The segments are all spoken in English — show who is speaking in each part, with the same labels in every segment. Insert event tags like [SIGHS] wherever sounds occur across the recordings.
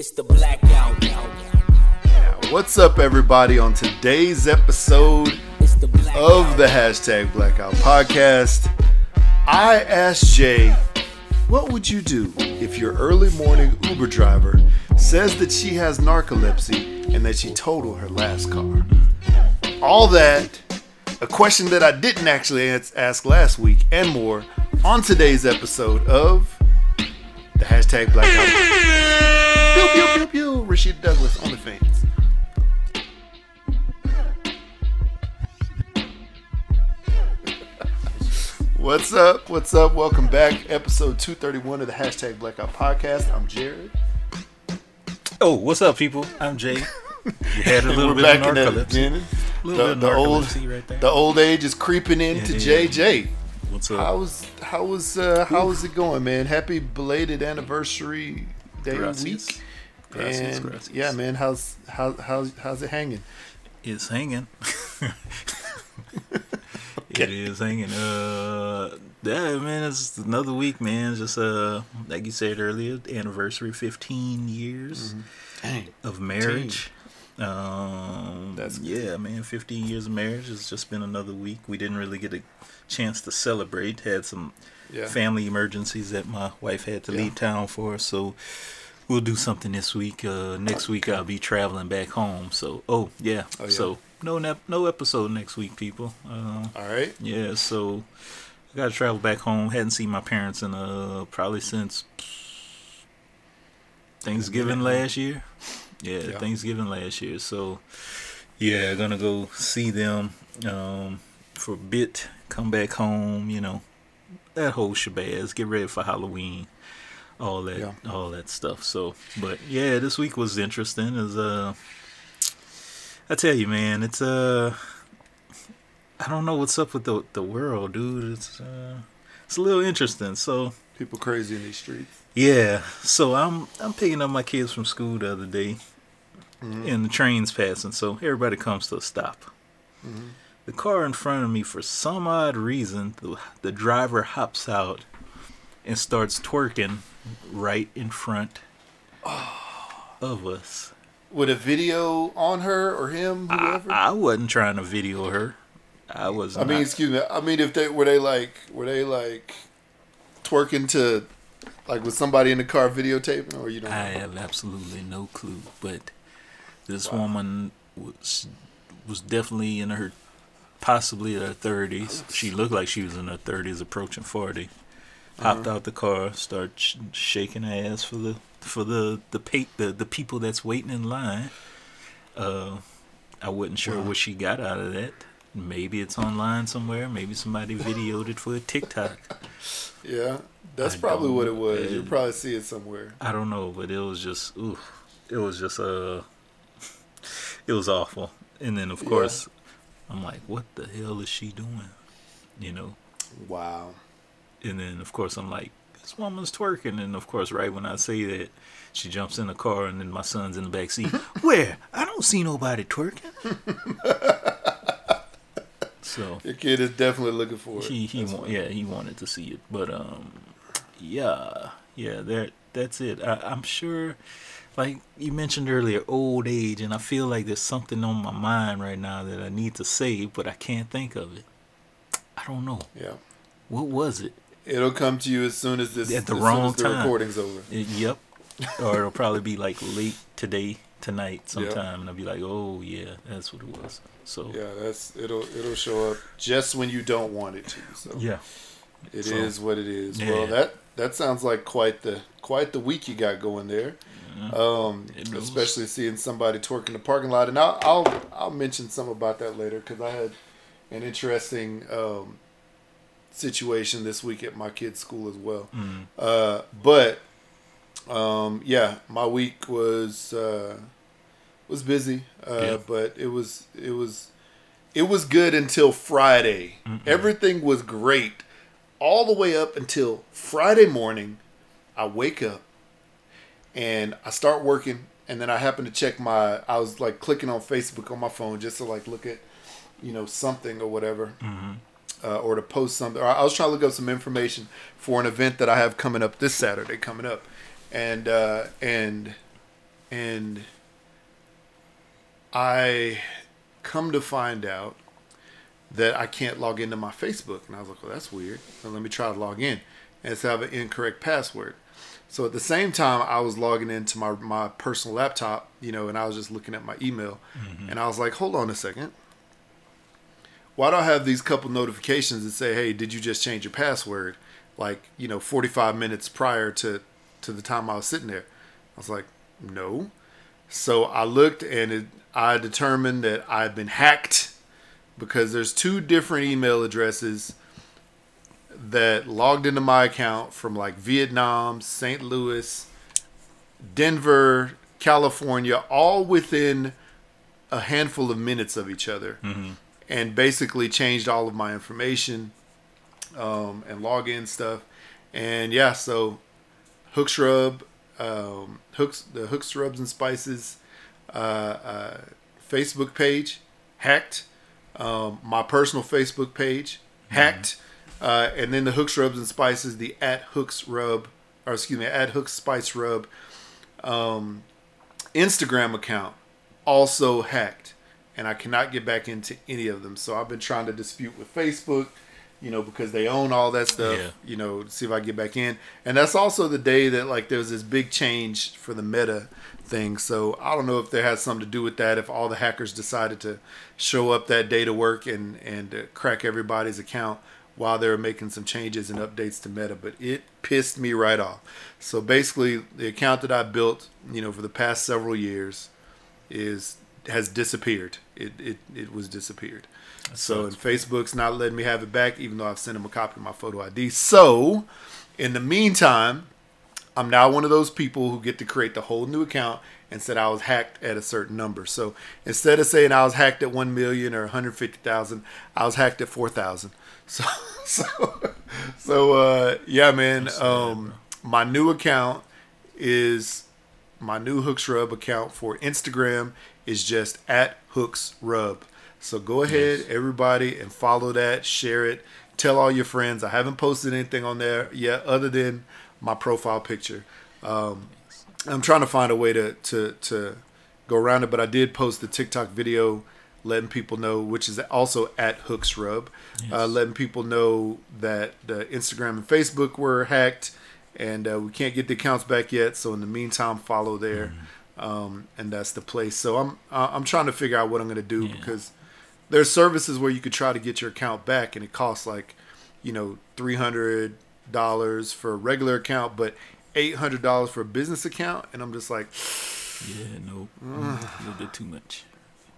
Speaker 1: It's the blackout.
Speaker 2: What's up, everybody? On today's episode
Speaker 1: the
Speaker 2: of the hashtag Blackout Podcast, I asked Jay, what would you do if your early morning Uber driver says that she has narcolepsy and that she totaled her last car? All that, a question that I didn't actually ask last week, and more on today's episode of the hashtag Blackout. Pew pew pew pew. Rashida Douglas on the fans. What's up? What's up? Welcome back. Episode 231 of the hashtag Blackout Podcast. I'm Jared.
Speaker 3: Oh, what's up, people? I'm Jay. [LAUGHS] You had a little
Speaker 2: We're
Speaker 3: bit
Speaker 2: back
Speaker 3: of
Speaker 2: in that
Speaker 3: narcolepsy.
Speaker 2: beginning.
Speaker 3: little
Speaker 2: The,
Speaker 3: bit
Speaker 2: the
Speaker 3: of
Speaker 2: old,
Speaker 3: right there.
Speaker 2: the old age is creeping into
Speaker 3: It
Speaker 2: Jay.
Speaker 3: is.
Speaker 2: Jay,
Speaker 3: What's up?
Speaker 2: how was how was uh, how was it going, man? Happy belated anniversary day
Speaker 3: Gracias.
Speaker 2: week.
Speaker 3: Gracias,
Speaker 2: and
Speaker 3: gracias.
Speaker 2: yeah, man, how's how how's how's it hanging?
Speaker 3: It's hanging. [LAUGHS] It is hanging. Uh, yeah, man, it's another week, man. Just uh, like you said earlier, anniversary, 15 years
Speaker 2: Dang.
Speaker 3: of marriage. Um,
Speaker 2: That's good.
Speaker 3: yeah, man. 15 years of marriage. has just been another week. We didn't really get a chance to celebrate. Had some
Speaker 2: Yeah.
Speaker 3: family emergencies that my wife had to
Speaker 2: Yeah.
Speaker 3: leave town for. So we'll do something this week. Uh, next week I'll be traveling back home. So oh yeah.
Speaker 2: Oh, yeah.
Speaker 3: So no nep- no episode next week, people. Uh,
Speaker 2: All right.
Speaker 3: yeah. So I got to travel back home. Hadn't seen my parents in uh probably since Thanksgiving last year. Yeah,
Speaker 2: Yeah.
Speaker 3: Thanksgiving last year. So yeah, gonna go see them um, for a bit. Come back home. You know that whole shabazz. Get ready for Halloween. All that,
Speaker 2: Yeah.
Speaker 3: all that stuff. So, but yeah, this week was interesting. Is uh, I tell you, man, it's uh, I don't know what's up with the the world, dude. It's uh, it's a little interesting. So
Speaker 2: People crazy in these streets.
Speaker 3: yeah, so I'm I'm picking up my kids from school the other day, and the train's passing, so everybody comes to a stop. The car in front of me, for some odd reason, the the driver hops out and starts twerking right in front of us.
Speaker 2: With a video on her or him,
Speaker 3: I,
Speaker 2: whoever.
Speaker 3: I wasn't trying to video her. I was.
Speaker 2: I mean, excuse me. I mean, if they were they like were they like twerking to like was somebody in the car videotaping or you don't?
Speaker 3: I
Speaker 2: know?
Speaker 3: have absolutely no clue, but this woman was was definitely in her possibly her thirties. Oh, she looked like she was in her thirties, approaching 40 Hopped out the car, start sh- shaking her ass for the for the the, pa- the the people that's waiting in line. Uh, I wasn't sure
Speaker 2: Wow.
Speaker 3: what she got out of that. Maybe it's online somewhere. Maybe somebody videoed it for a TikTok.
Speaker 2: Yeah, that's
Speaker 3: I
Speaker 2: probably what it was. You'll probably see it somewhere.
Speaker 3: I don't know, but it was just ooh, it was just uh it was awful. And then of
Speaker 2: Yeah.
Speaker 3: course I'm like, what the hell is she doing? You know?
Speaker 2: Wow.
Speaker 3: And then of course I'm like, this woman's twerking and of course right when I say that she jumps in the car and then my son's in the back seat. [LAUGHS] Where? I don't see nobody twerking. [LAUGHS] so
Speaker 2: Your kid is definitely looking for it.
Speaker 3: he he wa- yeah he wanted to see it but um yeah yeah that that's it I, i'm sure like you mentioned earlier old age and i feel like there's something on my mind right now that i need to say but i can't think of it i don't know
Speaker 2: Yeah.
Speaker 3: what was it
Speaker 2: It'll come to you as soon as this
Speaker 3: At the
Speaker 2: as
Speaker 3: wrong
Speaker 2: soon as the
Speaker 3: time.
Speaker 2: recording's over.
Speaker 3: Yep or it'll probably be like late today tonight sometime and i'll be like oh yeah that's what it was so
Speaker 2: Yeah, that's it'll it'll show up just when you don't want it to. So
Speaker 3: yeah
Speaker 2: it is
Speaker 3: So,
Speaker 2: what it is.
Speaker 3: yeah.
Speaker 2: Well, that that sounds like quite the quite the week you got going there. Um, especially seeing somebody twerk in the parking lot, and I'll I'll, I'll mention some about that later because I had an interesting um, situation this week at my kid's school as well.
Speaker 3: Mm.
Speaker 2: Uh, but um, yeah, my week was uh, was busy, uh,
Speaker 3: Yeah.
Speaker 2: but it was it was it was good until Friday. Everything was great all the way up until Friday morning. I wake up and I start working, and then I happen to check my. I was like clicking on Facebook on my phone just to like look at, you know, something or whatever, uh, or to post something. Or I was trying to look up some information for an event that I have coming up this Saturday coming up, and uh, and and I come to find out that I can't log into my Facebook. And I was like, well, that's weird. So let me try to log in. And it's have an incorrect password. So at the same time, I was logging into my, my personal laptop, you know, and I was just looking at my email. And I was like, hold on a second. Why do I have these couple notifications that say, hey, did you just change your password? Like, you know, 45 minutes prior to, to the time I was sitting there. I was like, no. So I looked and it, I determined that I had been hacked because there's two different email addresses that logged into my account from like Vietnam, St. Louis, Denver, California, all within a handful of minutes of each other, mm-hmm. And basically changed all of my information um, and login stuff. And yeah, so Hooks Rub, um, Hooks, the Hooks Rubs and Spices uh, uh, Facebook page hacked. Um, my personal Facebook page hacked. Uh, and then the Hooks Rubs and Spices, the at Hooks Rub, or excuse me, at Hooks Spice Rub um, Instagram account also hacked. And I cannot get back into any of them. So I've been trying to dispute with Facebook, you know, because they own all that stuff,
Speaker 3: Yeah.
Speaker 2: you know, to see if I get back in. And that's also the day that, like, there was this big change for the meta thing. So I don't know if there has something to do with that, if all the hackers decided to show up that day to work and, and uh, crack everybody's account while they were making some changes and updates to meta. But it pissed me right off. So basically, the account that I built, you know, for the past several years is has disappeared. It it, it was disappeared. So and Facebook's not letting me have it back, even though I've sent them a copy of my photo ID. So, in the meantime, I'm now one of those people who get to create the whole new account and said I was hacked at a certain number. So instead of saying I was hacked at one million or 150,000, I was hacked at 4,000. [LAUGHS] So so so uh, yeah, man. Um, my new account is my new Hooks Rub account for Instagram is just at Hooks Rub. So go ahead, everybody, and follow that, share it, tell all your friends. I haven't posted anything on there yet, other than my profile picture. Um, I'm trying to find a way to to to go around it, but I did post the TikTok video letting people know, which is also at Hooks Rub, uh, letting people know that the Instagram and Facebook were hacked, and uh, we can't get the accounts back yet. So in the meantime, follow there, um, and that's the place. So I'm uh, I'm trying to figure out what I'm gonna do
Speaker 3: Yeah.
Speaker 2: because there's services where you could try to get your account back, and it costs like, you know, three hundred dollars for a regular account, but eight hundred dollars for a business account, and I'm just like,
Speaker 3: Yeah, no, [SIGHS] a little bit too much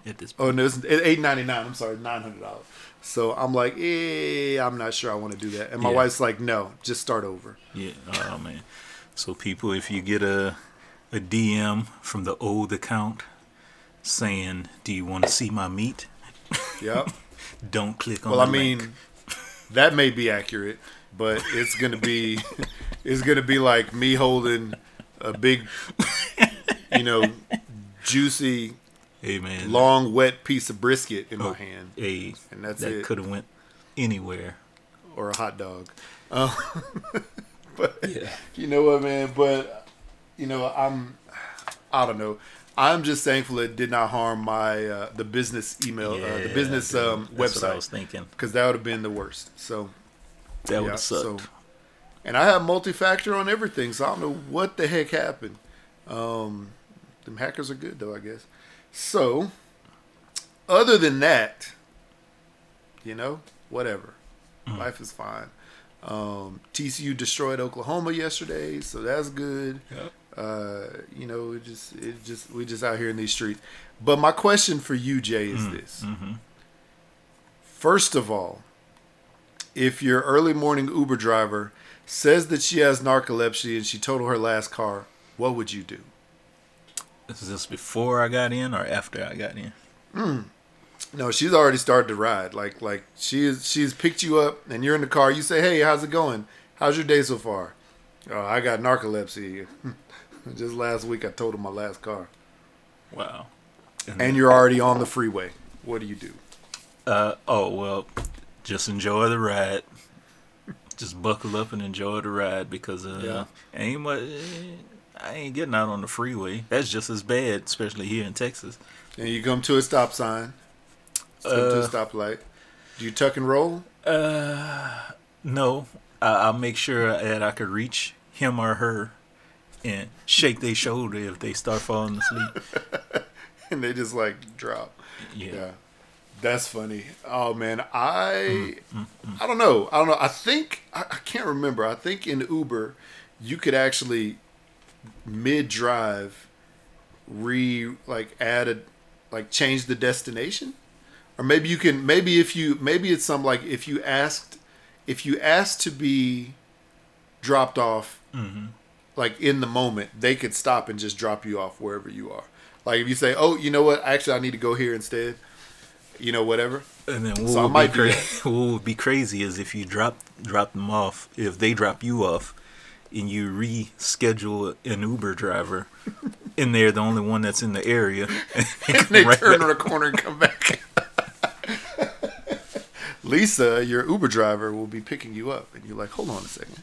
Speaker 3: at this Point.
Speaker 2: oh no, it's eight ninety nine. I'm sorry, nine hundred dollars. So I'm like, eh, I'm not sure I want to do that. And my
Speaker 3: Yeah.
Speaker 2: wife's like, no, just start over.
Speaker 3: Yeah, oh man. So people, if you get a a DM from the old account saying, "Do you want to see my meat?" [LAUGHS]
Speaker 2: Yep.
Speaker 3: Don't click on.
Speaker 2: well, I mean,
Speaker 3: link.
Speaker 2: that may be accurate, but it's gonna be, [LAUGHS] it's gonna be like me holding a big, you know, juicy,
Speaker 3: hey man,
Speaker 2: long, wet piece of brisket in
Speaker 3: Oh.
Speaker 2: my hand,
Speaker 3: hey,
Speaker 2: and that's
Speaker 3: that
Speaker 2: it.
Speaker 3: could have went anywhere.
Speaker 2: or a hot dog. Uh, [LAUGHS] but
Speaker 3: Yeah.
Speaker 2: you know what, man? But you know, I'm I don't know. I'm just thankful it did not harm my uh, the business email, uh, the business
Speaker 3: dude,
Speaker 2: um,
Speaker 3: that's what I was thinking.
Speaker 2: because that would have been the worst. So
Speaker 3: That would
Speaker 2: yeah,
Speaker 3: have sucked.
Speaker 2: so- and I have multi-factor on everything, so I don't know what the heck happened. Um, them hackers are good though, I guess. So, other than that, you know, whatever. Life is fine. Um, TCU destroyed Oklahoma yesterday, so that's good.
Speaker 3: Yep.
Speaker 2: Uh, you know, it just it just we just out here in these streets. But my question for you, Jay, is this:
Speaker 3: mhm.
Speaker 2: First of all, if your early morning Uber driver says that she has narcolepsy and she totaled her last car, what would you do?
Speaker 3: This is this before I got in or after I got in?
Speaker 2: No, she's already started to ride. Like like she is she's picked you up and you're in the car. You say, "Hey, how's it going? How's your day so far?" Oh, I got narcolepsy. [LAUGHS] [LAUGHS] Just last week I totaled my last car.
Speaker 3: Wow.
Speaker 2: And you're already on the freeway. What do you do?
Speaker 3: Uh oh well, just enjoy the ride. Just buckle up and enjoy the ride because uh,
Speaker 2: Yeah.
Speaker 3: ain't much. I ain't getting out on the freeway. That's just as bad, especially here in Texas.
Speaker 2: And you come to a stop sign, come to a
Speaker 3: Uh,
Speaker 2: stoplight. Do you tuck and roll?
Speaker 3: Uh, no. I, I'll make sure that I could reach him or her and shake their shoulder if they start falling asleep. [LAUGHS]
Speaker 2: and they just like drop.
Speaker 3: Yeah.
Speaker 2: Yeah. That's funny. Oh man, I
Speaker 3: Mm,
Speaker 2: I don't know. I don't know. I think I, I can't remember. I think in Uber you could actually mid drive re like add a like change the destination or maybe you can maybe if you maybe it's some like if you asked if you asked to be dropped off
Speaker 3: Mm-hmm.
Speaker 2: Like in the moment they could stop and just drop you off wherever you are. Like if you say oh you know what? Actually i need to go here instead you know whatever.
Speaker 3: And then what,
Speaker 2: So
Speaker 3: would, be cra- [LAUGHS] what would be crazy is if you drop drop them off, if they drop you off, and you reschedule an Uber driver, [LAUGHS] and they're the only one that's in the area, [LAUGHS] and they
Speaker 2: and they
Speaker 3: right.
Speaker 2: turn
Speaker 3: back.
Speaker 2: the corner and come back. Lisa your uber driver will be picking you up and you're like hold on a second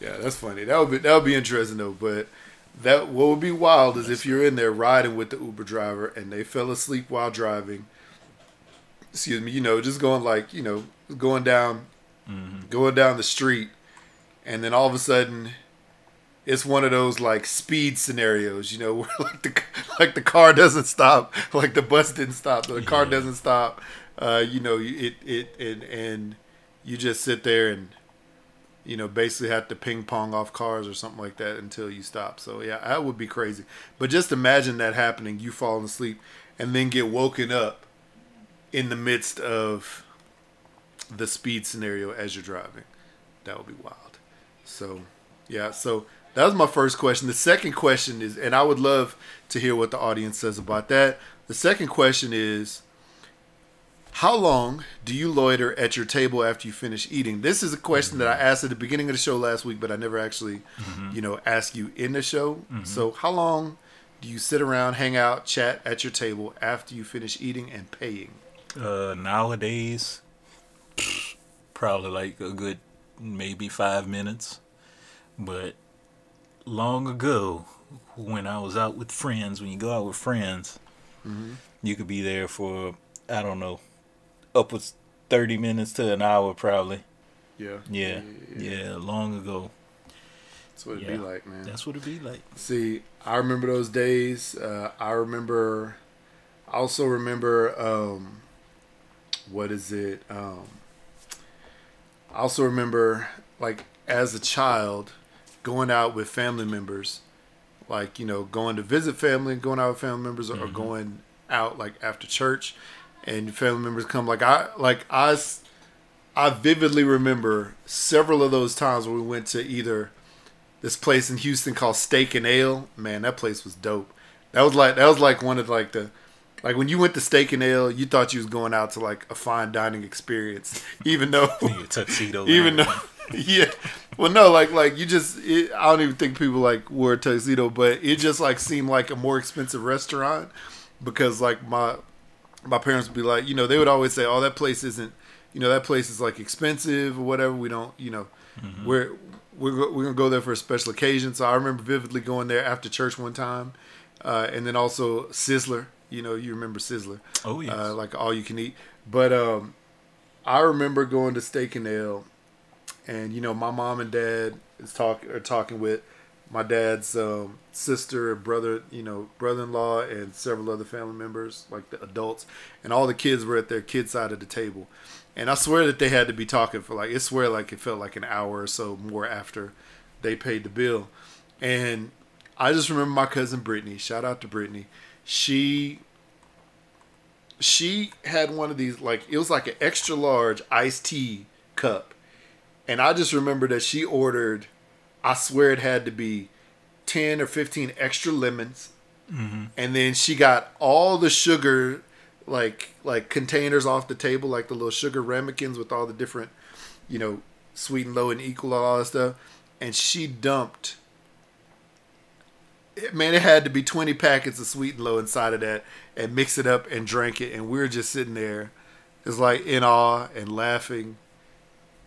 Speaker 2: yeah that's funny. That would be that would be interesting though but that what would be wild is if you're in there riding with the uber driver and they fell asleep while driving. Excuse me you know just going like you know going down going down the street and then all of a sudden it's one of those like speed scenarios, you know, [LAUGHS] where like the like the car doesn't stop, like the bus didn't stop, the car doesn't stop. Uh, you know, it it and and you just sit there and you know basically have to ping pong off cars or something like that until you stop. So yeah, that would be crazy. But just imagine that happening, you falling asleep and then get woken up in the midst of the speed scenario as you're driving. That would be wild. So, yeah, so that was my first question. The second question is, and I would love to hear what the audience says about that. The second question is, how long do you loiter at your table after you finish eating? This is a question that I asked at the beginning of the show last week, but I never actually, mm-hmm. you know, asked you in the show. Mm-hmm. So, how long do you sit around, hang out, chat at your table after you finish eating and paying?
Speaker 3: Uh, nowadays, probably like a good maybe five minutes. But long ago, when I was out with friends, when you go out with friends, mm-hmm. you could be there for I don't know, upwards thirty minutes to an hour probably.
Speaker 2: Yeah,
Speaker 3: Yeah, yeah, long ago.
Speaker 2: That's what it'd
Speaker 3: Yeah.
Speaker 2: be like, man.
Speaker 3: That's what it'd be like.
Speaker 2: See, I remember those days. Uh, I remember. I also remember. Um, what is it? Um, I also remember, like as a child, going out with family members, like you know, going to visit family, and going out with family members, or going out like after church, and family members come. Like I, like I I vividly remember several of those times where we went to either this place in Houston called Steak and Ale. Man, that place was dope. That was like that was like one of like the like when you went to Steak and Ale, you thought you was going out to like a fine dining experience, [LAUGHS] even though [LAUGHS]
Speaker 3: tuxedo. [LAUGHS]
Speaker 2: even though yeah, well no like like you just it, I don't even think people like wore a tuxedo, but it just like seemed like a more expensive restaurant because like my my parents would be like, you know, they would always say, "Oh, that place isn't, you know, that place is like expensive or whatever. We don't, you know, we're we're we're gonna go there for a special occasion." So I remember vividly going there after church one time, uh, and then also Sizzler. You know, you remember Sizzler,
Speaker 3: Oh yes.
Speaker 2: uh, like all you can eat. But um, I remember going to Steak and Ale, and you know, my mom and dad is talk are talking with my dad's um, sister, brother, you know, brother-in-law, and several other family members, like the adults, and all the kids were at their kid side of the table. And I swear that they had to be talking for like, I swear like it felt like an hour or so more after they paid the bill. And I just remember my cousin Brittany. Shout out to Brittany. She she had one of these like it was like an extra large iced tea cup, and I just remember that she ordered. I swear it had to be ten or fifteen extra lemons, mm-hmm. and then she got all the sugar, like like containers off the table, like the little sugar ramekins with all the different, you know, sweet and low and equal all that stuff, and she dumped man, it had to be 20 packets of sweet and low inside of that and mix it up and drank it. And we were just sitting there, just like in awe and laughing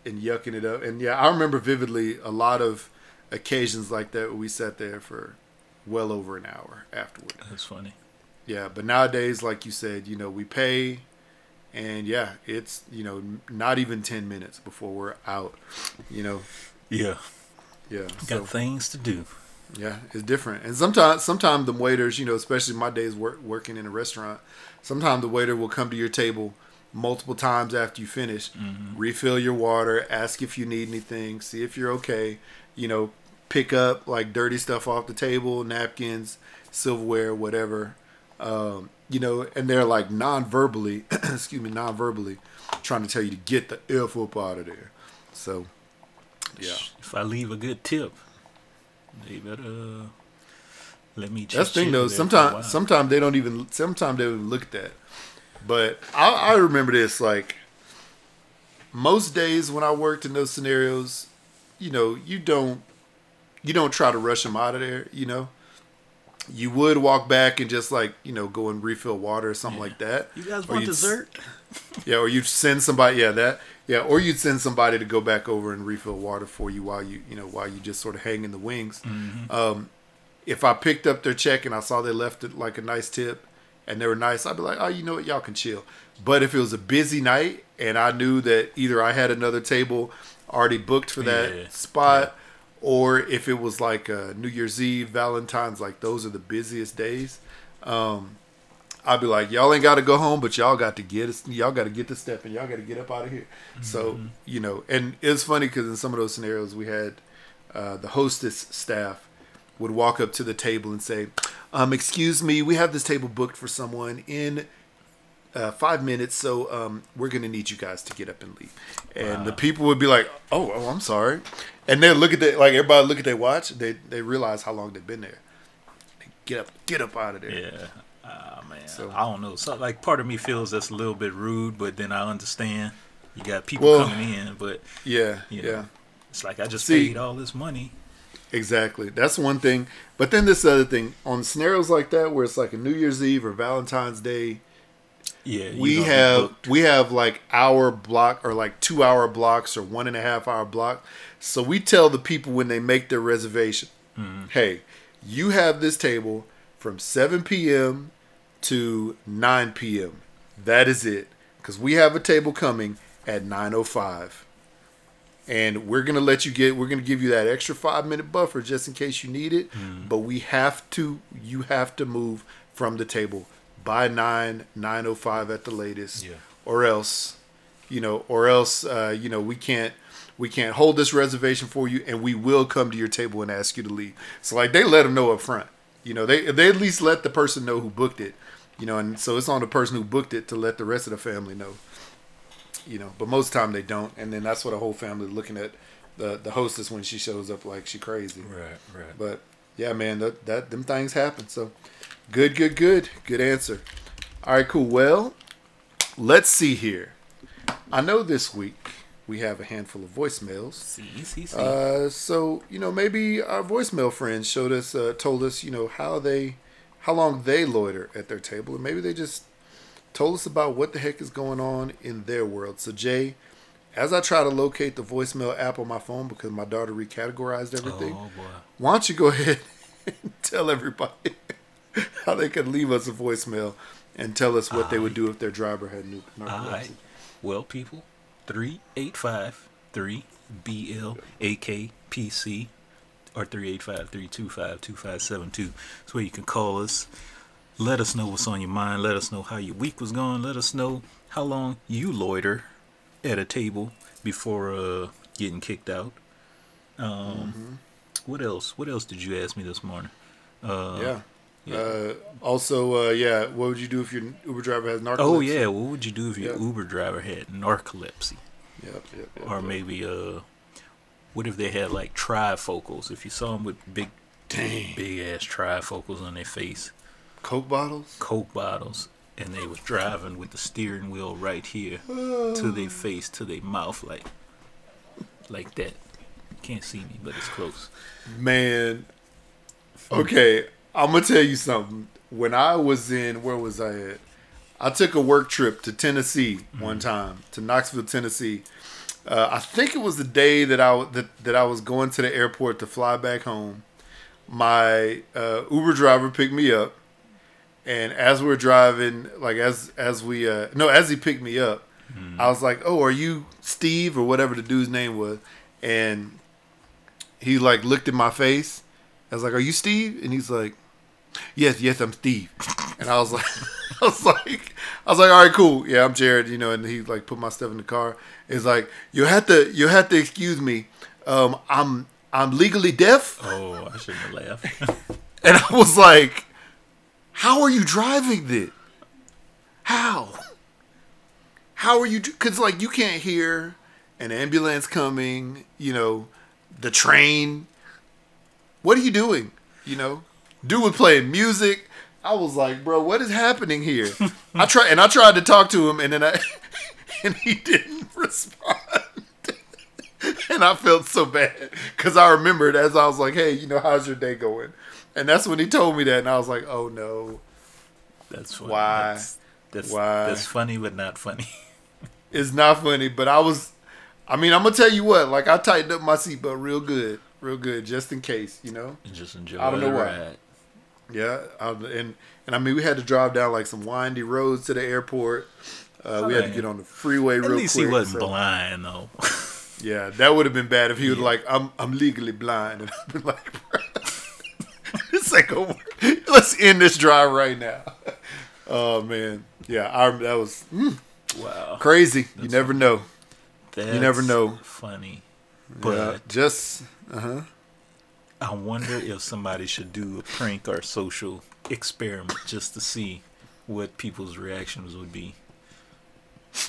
Speaker 2: and yucking it up. And yeah, I remember vividly a lot of occasions like that where we sat there for well over an hour afterward.
Speaker 3: That's funny.
Speaker 2: Yeah, but nowadays, like you said, you know, we pay, and yeah, it's you know not even ten minutes before we're out. You know,
Speaker 3: Yeah.
Speaker 2: yeah.
Speaker 3: Got things to do.
Speaker 2: Yeah, it's different. And sometimes, sometimes the waiters, you know, especially my days work, working in a restaurant, sometimes the waiter will come to your table multiple times after you finish, mm-hmm. refill your water, ask if you need anything, see if you're okay, you know, pick up like dirty stuff off the table, napkins, silverware, whatever. Um, you know, and they're like non-verbally, [CLEARS THROAT] excuse me, non-verbally trying to tell you to get the F up out of there. So, yeah.
Speaker 3: If I leave a good tip, they better uh, let me.
Speaker 2: That's the thing though.
Speaker 3: there for a
Speaker 2: Sometimes, sometimes they don't even. Sometimes they don't even look at that. But I, I remember this. Like most days when I worked in those scenarios, you know, you don't, you don't try to rush them out of there. You know, you would walk back and just like you know go and refill water or something like that.
Speaker 3: You guys
Speaker 2: Or
Speaker 3: want dessert? [LAUGHS]
Speaker 2: Yeah, or you'd send somebody. Yeah, that. Yeah, or you'd send somebody to go back over and refill water for you while you, you know, while you just sort of hang in the wings. Um, if I picked up their check and I saw they left it like a nice tip and they were nice, I'd be like, oh, you know what, y'all can chill. But if it was a busy night and I knew that either I had another table already booked for that
Speaker 3: Yeah.
Speaker 2: spot, or if it was like uh, New Year's Eve, Valentine's, like those are the busiest days. Um, I'd be like, y'all ain't got to go home, but y'all got to get us. Y'all got to get to and Y'all got to get up out of here. So
Speaker 3: Mm-hmm.
Speaker 2: you know, and it's funny because in some of those scenarios, we had uh, the hostess staff would walk up to the table and say, um, "Excuse me, we have this table booked for someone in." Uh, five minutes, so um, we're gonna need you guys to get up and leave. And the people would be like, "Oh, oh, I'm sorry," and they look at the like everybody look at their watch. They they realize how long they've been there. They get up, get up out of there.
Speaker 3: Yeah. Ah man,
Speaker 2: So-
Speaker 3: I don't know. So like, part of me feels that's a little bit rude, but then I understand. You got people
Speaker 2: Well-
Speaker 3: coming in, but
Speaker 2: Yeah,
Speaker 3: You
Speaker 2: yeah.
Speaker 3: it's like I just
Speaker 2: See-
Speaker 3: paid all this money.
Speaker 2: Exactly. That's one thing. But then this other thing on scenarios like that where it's like a New Year's Eve or Valentine's Day,
Speaker 3: Yeah,
Speaker 2: we have we have like hour block or like two hour blocks or one and a half hour block. So we tell the people when they make their reservation,
Speaker 3: Mm-hmm.
Speaker 2: hey, you have this table from 7 p.m. to 9 p.m. That is it. Because we have a table coming at 9.05 and we're gonna let you get we're gonna give you that extra five minute buffer just in case you need it but we have to you have to move from the table by 9 905 at the latest.
Speaker 3: Yeah.
Speaker 2: or else you know or else uh, you know we can't we can't hold this reservation for you and we will come to your table and ask you to leave. So like they let them know up front you know they they at least let the person know who booked it you know and so it's on the person who booked it to let the rest of the family know you know. But most of the time they don't and then that's what a whole family looking at the the hostess when she shows up like she crazy.
Speaker 3: Right, right.
Speaker 2: but yeah man that, that them things happen so good good good good answer all right cool well let's see here i know this week we have a handful of voicemails
Speaker 3: see, see, see.
Speaker 2: uh, so you know, maybe our voicemail friends showed us, uh, told us, you know, how they, how long they loiter at their table, and maybe they just told us about what the heck is going on in their world. So Jay, as I try to locate the voicemail app on my phone because my daughter recategorized everything,
Speaker 3: oh boy.
Speaker 2: why don't you go [LAUGHS] ahead and tell everybody [LAUGHS] how they could leave us a voicemail and tell us what they would do if their driver had new
Speaker 3: All
Speaker 2: narcolepsy.
Speaker 3: right. Well, people, 385 3 BLAKPC or 385 325 2572. That's where you can call us. Let us know what's on your mind. Let us know how your week was going. Let us know how long you loiter at a table before uh, getting kicked out. Um, What else? What else did you ask me this morning? Uh,
Speaker 2: yeah.
Speaker 3: Yeah.
Speaker 2: Uh, also, uh, yeah, what would you do if your Uber driver has narcolepsy?
Speaker 3: Oh yeah, what would you do if your. Uber driver had narcolepsy?
Speaker 2: Yep, yep, yep,
Speaker 3: or maybe uh what if they had like trifocals if you saw them with big
Speaker 2: Dang.
Speaker 3: big ass trifocals on their face
Speaker 2: Coke bottles.
Speaker 3: coke bottles and they was driving with the steering wheel right here [SIGHS] to their face to their mouth like like that can't see me but it's close
Speaker 2: Man, okay, I'm gonna tell you something. When I was in, where was I at? I took a work trip to Tennessee one time to Knoxville, Tennessee. Uh, I think it was the day that I that, that I was going to the airport to fly back home. my uh, Uber driver picked me up, and as we're driving, like as as we uh, no, as he picked me up, I was like, "Oh, are you Steve or whatever the dude's name was?" And he like looked at my face. I was like, "Are you Steve?" And he's like, "Yes, yes, I'm Steve." And I was like, [LAUGHS] I was like, I was like, "All right, cool. Yeah, I'm Jared." You know, and he like put my stuff in the car. It's like you have to you have to excuse me. Um, I'm I'm legally deaf.
Speaker 3: Oh, I shouldn't have laughed. [LAUGHS] [LAUGHS]
Speaker 2: And I was like, "How are you driving this? How? How are you? Because like you can't hear an ambulance coming. You know, the train. What are you doing? You know, dude was playing music. I was like, bro, what is happening here? I try and I tried to talk to him, and then I [LAUGHS] and he didn't [LAUGHS] respond. [LAUGHS] and I felt so bad because I remembered as I was like, hey, you know, how's your day going? And that's when he told me that, and I was like, oh no,
Speaker 3: That's funny.
Speaker 2: Why?
Speaker 3: That's, that's,
Speaker 2: Why?
Speaker 3: that's funny, but not funny.
Speaker 2: it's not funny. But I was, I mean, I'm gonna tell you what, like I tightened up my seatbelt real good, real good, just in case, you know.
Speaker 3: Just enjoy
Speaker 2: I don't know why. Yeah, I, and and I mean, we had to drive down like some windy roads to the airport. Uh, we had to get on the freeway
Speaker 3: At
Speaker 2: real
Speaker 3: least
Speaker 2: quick.
Speaker 3: he wasn't
Speaker 2: so-
Speaker 3: blind though. [LAUGHS]
Speaker 2: Yeah, that would have been bad if he was
Speaker 3: Yeah.
Speaker 2: like, "I'm I'm legally blind," and I've been like, [LAUGHS] "This ain't gonna work. Let's end this drive right now." [LAUGHS] Oh man, yeah, I, that was mm,
Speaker 3: wow.
Speaker 2: crazy. You never know.
Speaker 3: That's
Speaker 2: never know.
Speaker 3: Funny.
Speaker 2: But
Speaker 3: But
Speaker 2: just uh huh.
Speaker 3: I wonder if somebody should do a prank or social experiment just to see what people's reactions would be. [LAUGHS]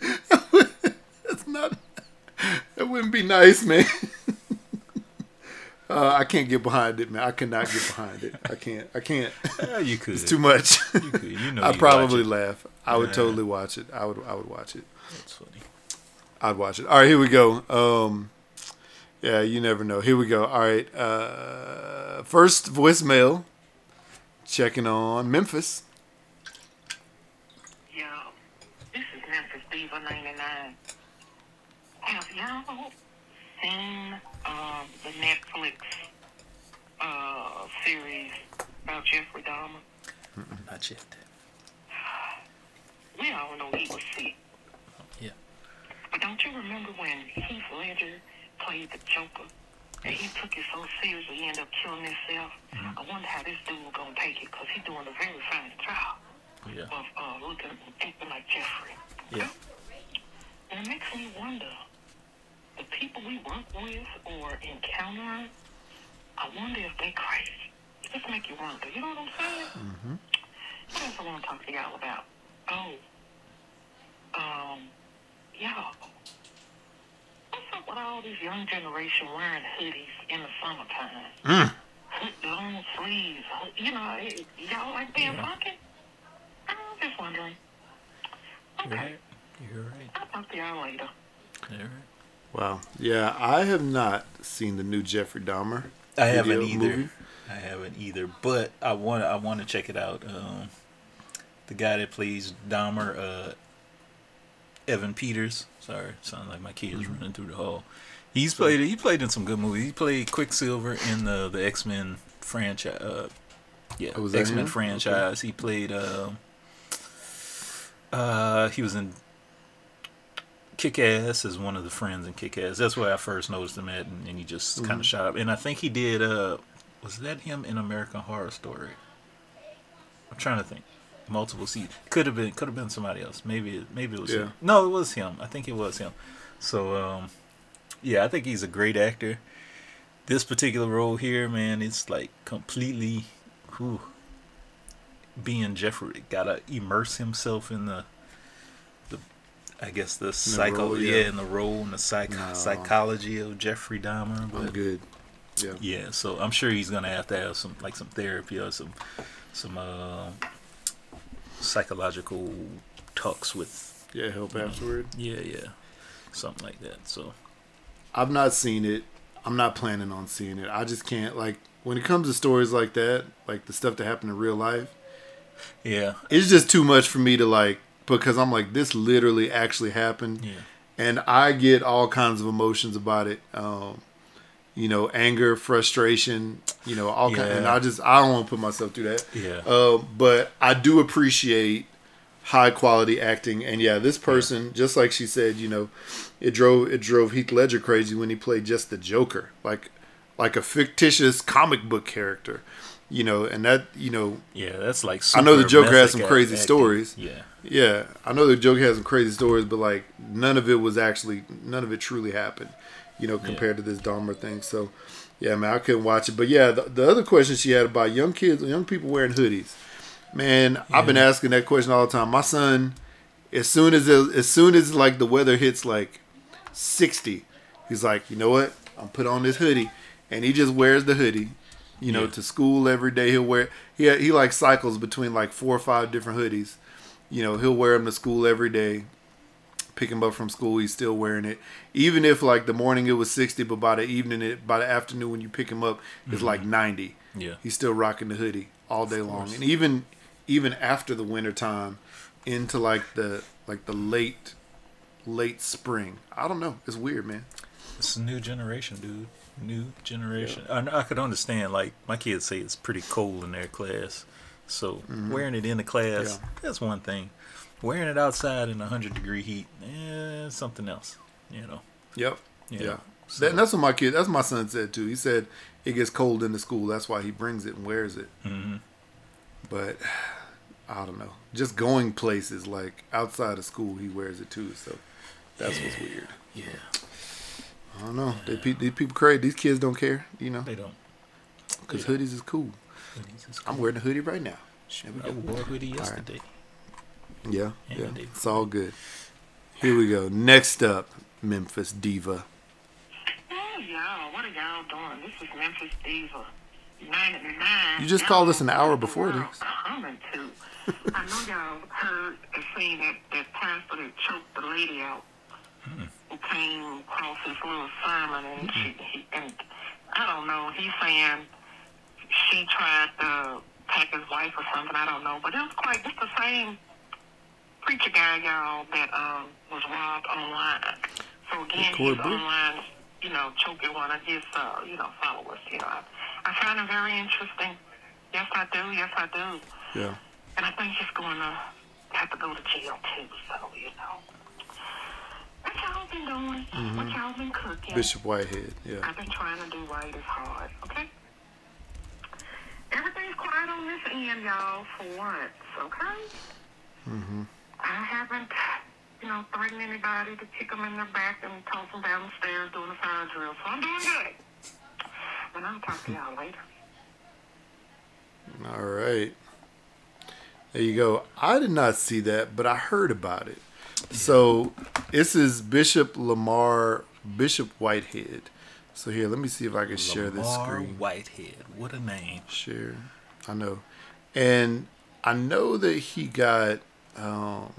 Speaker 2: That's not. That wouldn't be nice, man. [LAUGHS] uh, I can't get behind it, man. I cannot get behind it. I can't. I can't.
Speaker 3: Yeah, you [LAUGHS] could.
Speaker 2: It's too much.
Speaker 3: You could. You know. You'd
Speaker 2: probably laugh. I would totally watch it. I would. I would watch it.
Speaker 3: That's funny.
Speaker 2: I'd watch it. All right, here we go. Um, yeah, you never know. Here we go. All right, uh, first voicemail. Checking on Memphis.
Speaker 4: Yo, this is Memphis Diva 99. Have y'all seen um, the Netflix uh, series about Jeffrey Dahmer?
Speaker 3: Not yet.
Speaker 4: We all know he was sick.
Speaker 3: Yeah.
Speaker 4: But don't you remember when Heath Ledger played the Joker? And he took it so seriously, he ended up killing himself. I wonder how this dude gonna take it, because he's doing a very fine job
Speaker 3: Yeah.
Speaker 4: of uh, looking acting like Jeffrey.
Speaker 3: Yeah.
Speaker 4: And it makes me wonder, the people we work with or encounter, I wonder if they crazy. It just make you wonder. You know what I'm saying? Mm-hmm. What else I want to talk to y'all about? Oh, um, y'all. What's up with all this young generation wearing hoodies in the summertime?
Speaker 2: Mm.
Speaker 4: Long sleeves. You know, it- y'all like being
Speaker 3: Yeah.
Speaker 4: funky? I'm just wondering.
Speaker 3: You're
Speaker 4: Okay.
Speaker 3: right. You're right.
Speaker 4: I'll talk to y'all later.
Speaker 3: You're right.
Speaker 2: Wow. Yeah, I have not seen the new Jeffrey Dahmer.
Speaker 3: I haven't either.
Speaker 2: movie.
Speaker 3: I haven't either, but I want I want to check it out. Um, the guy that plays Dahmer, uh, Evan Peters. Sorry, sounds like my kids
Speaker 2: Mm-hmm.
Speaker 3: running through the hall. He's played. He played in some good movies. He played Quicksilver in the the X Men franchise. Uh, yeah,
Speaker 2: Oh,
Speaker 3: X Men franchise. He played. Um, uh, he was in Kick Ass as one of the friends in Kick Ass. That's where I first noticed him at, and, and he just kind
Speaker 2: Mhm.
Speaker 3: of shot up. And I think he did. Uh, was that him in American Horror Story? I'm trying to think. Multiple seasons. Could have been. Could have been somebody else. Maybe. it- Maybe it was
Speaker 2: Yeah.
Speaker 3: him. No, it was him. I think it was him. So, um, yeah, I think he's a great actor. This particular role here, man, it's like completely, whew, being Jeffrey. Gotta immerse himself in the, the, I guess the psycho,
Speaker 2: role,
Speaker 3: yeah.
Speaker 2: yeah.
Speaker 3: in the role and the psych
Speaker 2: No.
Speaker 3: psychology of Jeffrey Dahmer.
Speaker 2: I'm good. Yeah.
Speaker 3: yeah, so I'm sure he's gonna have to have some like some therapy or some some uh, psychological talks with
Speaker 2: Yeah, help afterward.
Speaker 3: yeah yeah something like that. So
Speaker 2: I've not seen it. I'm not planning on seeing it. I just can't like when it comes to stories like that, like the stuff that happened in real life.
Speaker 3: yeah
Speaker 2: It's just too much for me to like because I'm like this literally actually happened.
Speaker 3: yeah
Speaker 2: and I get all kinds of emotions about it. Um, you know, anger, frustration, you know, all kind. And I just I don't want to put myself through that.
Speaker 3: Yeah.
Speaker 2: Uh, but I do appreciate high quality acting, and yeah, this person, just like she said, you know, it drove it drove Heath Ledger crazy when he played just the Joker, like like a fictitious comic book character, you know, and that you know
Speaker 3: Yeah, that's like.
Speaker 2: I know the Joker has some crazy
Speaker 3: acting.
Speaker 2: stories.
Speaker 3: Yeah.
Speaker 2: Yeah, I know the Joker has some crazy stories, but like none of it was actually none of it truly happened, you know, compared to this Dahmer thing. So, yeah, man, I couldn't watch it. But yeah, the, the other question she had about young kids, young people wearing hoodies, man, I've been asking that question all the time. My son, as soon as it, as soon as like the weather hits like sixty, he's like, you know what, I'm put on this hoodie, and he just wears the hoodie. You know,
Speaker 3: Yeah.
Speaker 2: to school every day. He'll wear. He he like cycles between like four or five different hoodies you know he'll wear them to school every day pick him up from school he's still wearing it even if like the morning it was 60 but by the evening it by the afternoon when you pick him up it's like 90
Speaker 3: Yeah.
Speaker 2: he's still rocking the hoodie all day long and even even after the winter time into like the like the late late spring i don't know it's weird man
Speaker 3: It's a new generation, dude. New generation. I, I could understand, like, my kids say it's pretty cold in their class. So, wearing it in the class,
Speaker 2: Mm-hmm. Yeah.
Speaker 3: that's one thing. Wearing it outside in 100 degree heat, eh, something else, you know.
Speaker 2: yep
Speaker 3: Yeah.
Speaker 2: yeah,
Speaker 3: So-
Speaker 2: That- and that's what my kid that's what my son said too he said it gets cold in the school that's why he brings it and wears it
Speaker 3: hmm
Speaker 2: but [SIGHS] I don't know. Just going places like outside of school, he wears it too. So that's what's weird.
Speaker 3: Yeah.
Speaker 2: I don't know. They, these people crazy. These kids don't care, you know,
Speaker 3: They don't.
Speaker 2: because hoodies is cool.
Speaker 3: hoodies is
Speaker 2: I'm wearing a hoodie right now.
Speaker 3: Shoot, I wore a hoodie yesterday.
Speaker 2: Yeah,
Speaker 3: Yeah,
Speaker 2: yeah. It's all good. Here we go. Next up, Memphis Diva.
Speaker 4: Oh, y'all, what are y'all doing? This is Memphis Diva. 99.
Speaker 2: You just
Speaker 4: Y'all
Speaker 2: called us an hour before
Speaker 4: world
Speaker 2: this.
Speaker 4: Coming to. I know [LAUGHS] y'all heard and seen that, that pastor that choked the lady out who came across his little sermon and she, he, and I don't know, he's saying she tried to attack his wife or something, I don't know. But it was quite, it's the same preacher guy, y'all, that um, was robbed online. So again, he's online, you know, choking one of his, uh, you know, followers. You know, I, I find him very interesting. Yes, I do. Yes, I do.
Speaker 2: Yeah.
Speaker 4: And I think he's going to have to go to jail too. So you know, what y'all been doing? What y'all been cooking?
Speaker 2: Bishop Whitehead. Yeah.
Speaker 4: I've been trying to do right as hard. Okay. Everything's quiet on this end, y'all, for once. Okay.
Speaker 2: Mm-hmm.
Speaker 4: I haven't, you know, threatened anybody to kick them in their back and toss them down the stairs doing a fire drill. So I'm doing good. And I'll talk to y'all later.
Speaker 2: All right. There you go. I did not see that, but I heard about it. So this is Bishop Lamar Bishop Whitehead. So here, let me see if I can share this
Speaker 3: Lamar
Speaker 2: screen.
Speaker 3: Whitehead. What a name.
Speaker 2: Share. I know. And I know that he got um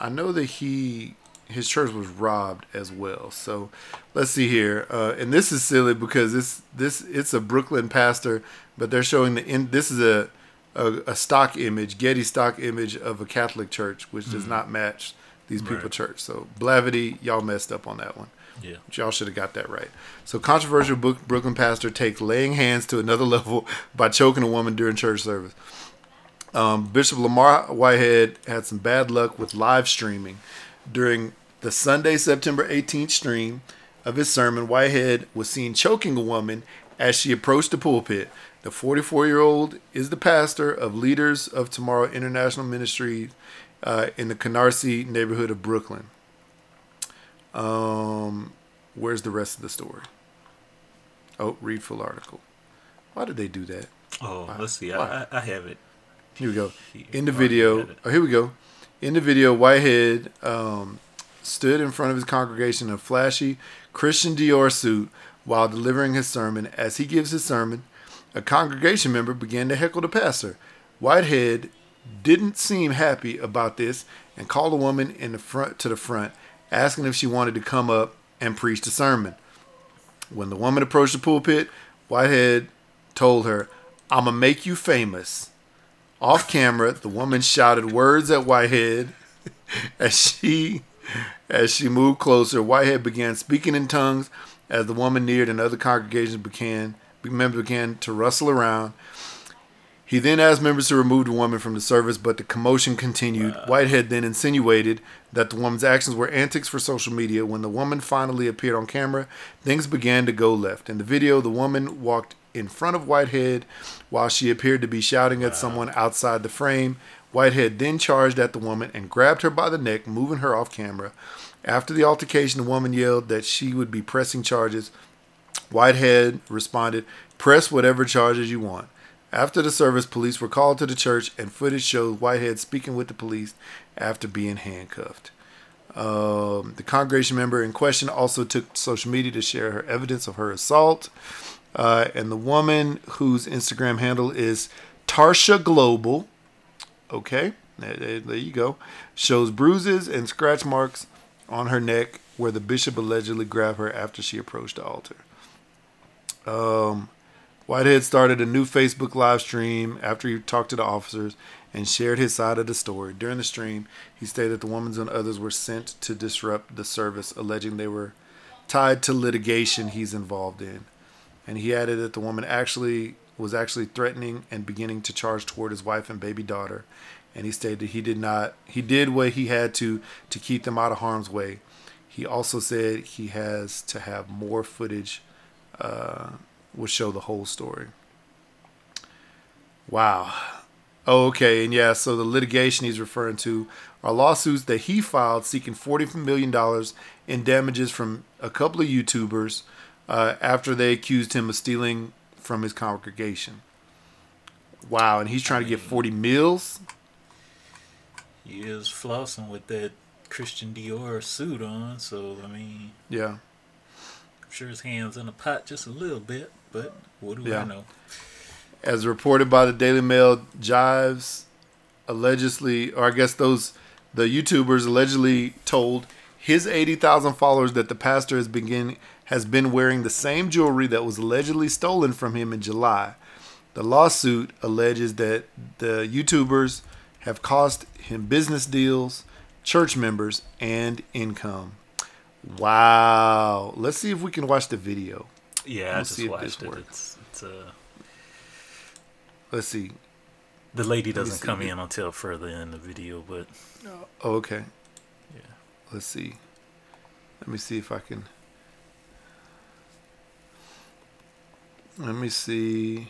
Speaker 2: I know that he his church was robbed as well. So let's see here. Uh and this is silly because this this it's a Brooklyn pastor, but they're showing the in this is a a, a stock image, Getty stock image of a Catholic church, which does not match these people
Speaker 3: Right.
Speaker 2: church. So Blavity, y'all messed up on that one.
Speaker 3: Yeah.
Speaker 2: But y'all should have got that right. So, controversial Brook- Brooklyn pastor takes laying hands to another [LAUGHS] level by choking a woman during church service. Um, Bishop Lamar Whitehead had some bad luck with live streaming. During the Sunday, September 18th stream of his sermon, Whitehead was seen choking a woman as she approached the pulpit. The 44 year old is the pastor of Leaders of Tomorrow International Ministry uh, in the Canarsie neighborhood of Brooklyn. Um, where's the rest of the story? Oh, read full article. Why did they do that?
Speaker 3: Oh,
Speaker 2: Wow.
Speaker 3: let's see. I, I, I have it.
Speaker 2: Here we go. In the video, oh, here we go. In the video, Whitehead um, stood in front of his congregation in a flashy Christian Dior suit while delivering his sermon. As he gives his sermon, a congregation member began to heckle the pastor. Whitehead didn't seem happy about this and called a woman in the front to the front, asking if she wanted to come up and preach the sermon. When the woman approached the pulpit, Whitehead told her, "I'ma make you famous." Off camera, the woman shouted words at Whitehead as she as she moved closer. Whitehead began speaking in tongues As the woman neared and other congregations began, members began to rustle around. He then asked members to remove the woman from the service, but the commotion continued. Uh. Whitehead then insinuated that the woman's actions were antics for social media. When the woman finally appeared on camera, things began to go left. In the video, the woman walked in front of Whitehead while she appeared to be shouting at someone outside the frame. Whitehead then charged at the woman and grabbed her by the neck, moving her off camera. After the altercation, the woman yelled that she would be pressing charges. Whitehead responded, Press whatever charges you want. After the service, police were called to the church, and footage shows Whitehead speaking with the police after being handcuffed. Um, the congregation member in question also took social media to share her evidence of her assault. Uh, and the woman whose Instagram handle is Tarsha Global, okay, there, you go, shows bruises and scratch marks on her neck where the bishop allegedly grabbed her after she approached the altar. Um, Whitehead started a new Facebook live stream after he talked to the officers and shared his side of the story. During the stream, he stated the woman and others were sent to disrupt the service, alleging they were tied to litigation he's involved in. And he added that the woman actually was actually threatening and beginning to charge toward his wife and baby daughter. And he stated that he did not he did what he had to to keep them out of harm's way. He also said he has to have more footage uh, show the whole story. Wow. Oh, okay. And yeah, so the litigation he's referring to are lawsuits that he filed seeking $40 million in damages from a couple of YouTubers uh, after they accused him of stealing from his congregation. Wow. And he's trying to get 40 mils?
Speaker 3: He is flossing with that Christian Dior suit on, so, I mean.
Speaker 2: Yeah.
Speaker 3: I'm sure his hand's in the pot just a little bit, but what do
Speaker 2: Yeah.
Speaker 3: I know?
Speaker 2: As reported by the Daily Mail, Jives allegedly, or I guess those the YouTubers allegedly told his 80,000 followers that the pastor is begin has been wearing the same jewelry that was allegedly stolen from him in July. The lawsuit alleges that the YouTubers have cost him business deals, church members, and income. Wow. Let's see if we can watch the video.
Speaker 3: Yeah, I
Speaker 2: We'll
Speaker 3: just
Speaker 2: see if this
Speaker 3: watched it.
Speaker 2: works.
Speaker 3: It's, it's uh,
Speaker 2: Let's see.
Speaker 3: the lady doesn't come in until further in the video, but
Speaker 2: Oh, okay.
Speaker 3: yeah.
Speaker 2: Let's see. Let me see if I can. Let me see.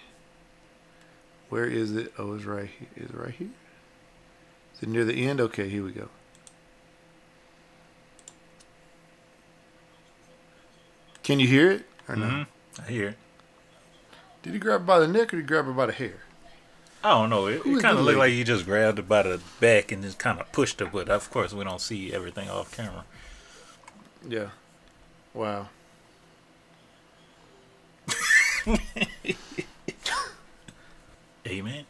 Speaker 2: Where is it? Oh, it's right here. Is it right here? Is it near the end? Okay, here we go. Can you hear it or no?
Speaker 3: Mhm. I hear it.
Speaker 2: Did he grab by the neck or did he grab her by the hair?
Speaker 3: I don't know. It, it kind of looked like he just grabbed by the back and just kind of pushed her, but of course we don't see everything off camera.
Speaker 2: Yeah. Wow. [LAUGHS]
Speaker 3: Amen.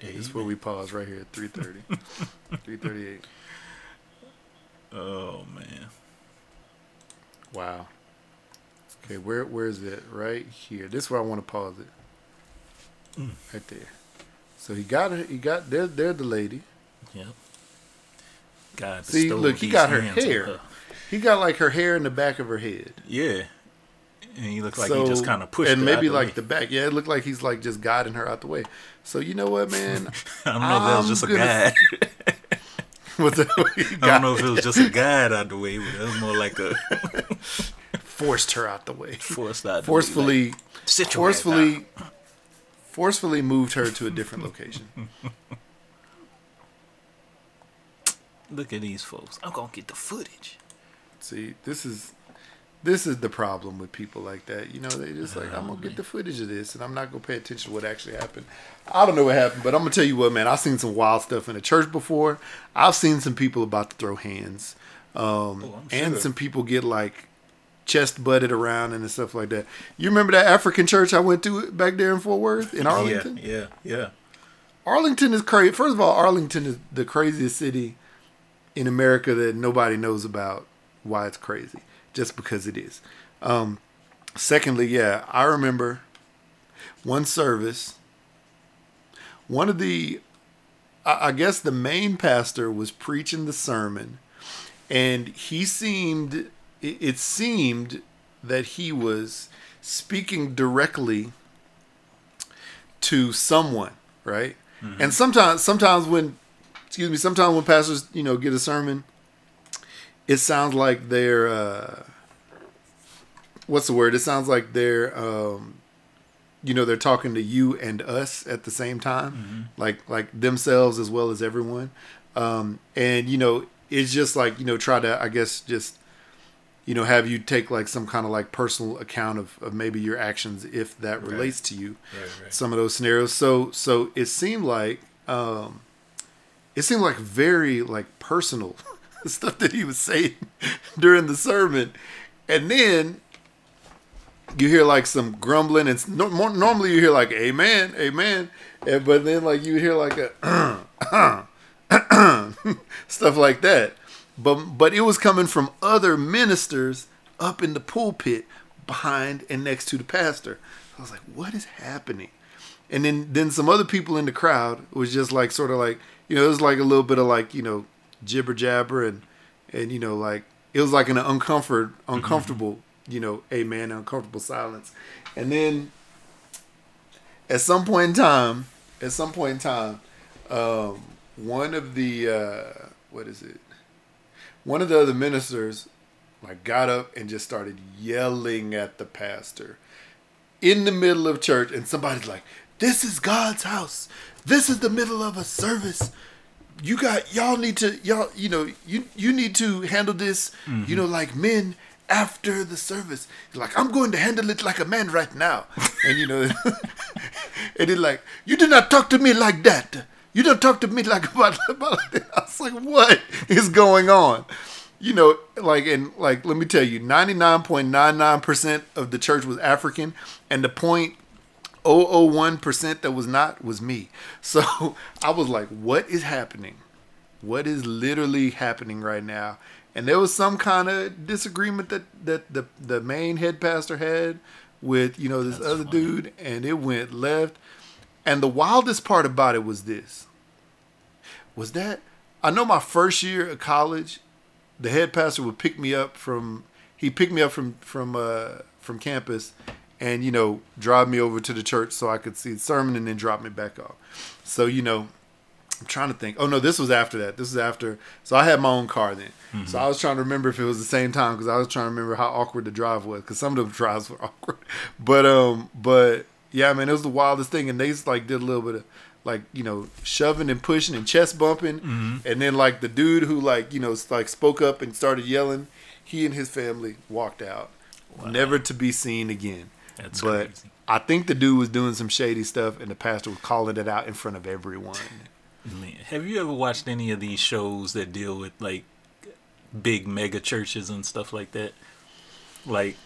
Speaker 2: This where we pause right here at 3:30. 3:38. [LAUGHS]
Speaker 3: Oh man.
Speaker 2: Wow. Okay, where where is it? Right here. This is where I want to pause it.
Speaker 3: Mm.
Speaker 2: Right there. So he got her. He got there. There, the lady.
Speaker 3: Yep. God
Speaker 2: See, look, he got her hair.
Speaker 3: her.
Speaker 2: He got like her hair in the back of her head.
Speaker 3: Yeah. And he looked like
Speaker 2: so,
Speaker 3: he just kind of pushed
Speaker 2: and maybe like
Speaker 3: way.
Speaker 2: the back. Yeah, it looked like he's like just guiding her out the way. So you know what, man? [LAUGHS]
Speaker 3: I don't know if that was just a
Speaker 2: gonna-
Speaker 3: guide. [LAUGHS]
Speaker 2: What's that? [LAUGHS]
Speaker 3: I don't know if it was just a guide out the way, but it was more like a
Speaker 2: forced her out the way.
Speaker 3: forced out. the way,
Speaker 2: Forcefully,
Speaker 3: like,
Speaker 2: forcefully, forcefully moved her to a different location.
Speaker 3: Look at these folks. I'm gonna get the footage.
Speaker 2: See, this is this is the problem with people like that. You know, they just like, I'm gonna get the footage of this, and I'm not gonna pay attention to what actually happened. I don't know what happened, but I'm gonna tell you what, man. I've seen some wild stuff in the church before. I've seen some people about to throw hands, um,
Speaker 3: Oh,
Speaker 2: and
Speaker 3: sure.
Speaker 2: some people get like chest butted around and stuff like that. You remember that African church I went to back there in Fort Worth in Arlington?
Speaker 3: Yeah, yeah, yeah.
Speaker 2: Arlington is crazy. First of all, Arlington is the craziest city in America that nobody knows about why it's crazy, just because it is. Um, secondly, yeah, I remember one service. One of the, I I guess the main pastor was preaching the sermon, and he seemed, it it seemed that he was speaking directly to someone, right? And sometimes, sometimes when, excuse me, sometimes when pastors, you know, get a sermon, it sounds like they're, uh, what's the word? It sounds like they're, um, you know, they're talking to you and us at the same time, like like themselves as well as everyone. Um, and you know, it's just like you know, try to, I guess, just you know, have you take like some kind of like personal account of, of maybe your actions if that relates to you.
Speaker 3: Right, right.
Speaker 2: Some of those scenarios. So so it seemed like um it seemed like very like personal [LAUGHS] [LAUGHS] stuff that he was saying [LAUGHS] during the sermon. And then you hear like some grumbling and no, more, normally you hear like amen, amen. And, but then like you hear like a [CLEARS THROAT] stuff like that. But but it was coming from other ministers up in the pulpit behind and next to the pastor. I was like, what is happening? And then then some other people in the crowd was just like sort of like you know it was like a little bit of like you know jibber jabber and and you know like it was like an uncomfort uncomfortable you know amen uncomfortable silence. And then at some point in time at some point in time um, one of the uh, what is it? One of the other ministers like got up and just started yelling at the pastor in the middle of church. And somebody's like this is god's house. This is the middle of a service you got y'all need to y'all you know you you need to handle this you mm-hmm. know like men after the service. Like i'm going to handle it like a man right now. [LAUGHS] And you know [LAUGHS] and he's like you do not talk to me like that. You don't talk to me like [LAUGHS] about, about that. i was like what is going on? You know like and like let me tell you 99.99% of the church was african and the point 001% that was not was me. [LAUGHS] So I was like, what is happening? What is literally happening right now? And there was some kind of disagreement that, that the, the main head pastor had with, you know, this
Speaker 3: That's
Speaker 2: other
Speaker 3: funny.
Speaker 2: dude, and it went left. And the wildest part about it was this was that I know my first year of college, the head pastor would pick me up from he picked me up from from uh from campus and you know drive me over to the church so I could see the sermon and then drop me back off. So you know I'm trying to think. Oh no, this was after that. This was after. So I had my own car then. So I was trying to remember if it was the same time because I was trying to remember how awkward the drive was because some of the [LAUGHS] drives were awkward. But um, but yeah, man, it was the wildest thing, and they just, like did a little bit of like you know shoving and pushing and chest bumping, and then like the dude who like you know like spoke up and started yelling, he and his family walked out, never to be seen again.
Speaker 3: That's
Speaker 2: but
Speaker 3: crazy.
Speaker 2: I think the dude was doing some shady stuff, and the pastor was calling it out in front of everyone.
Speaker 3: Man, have you ever watched any of these shows that deal with like big mega churches and stuff like that? Like,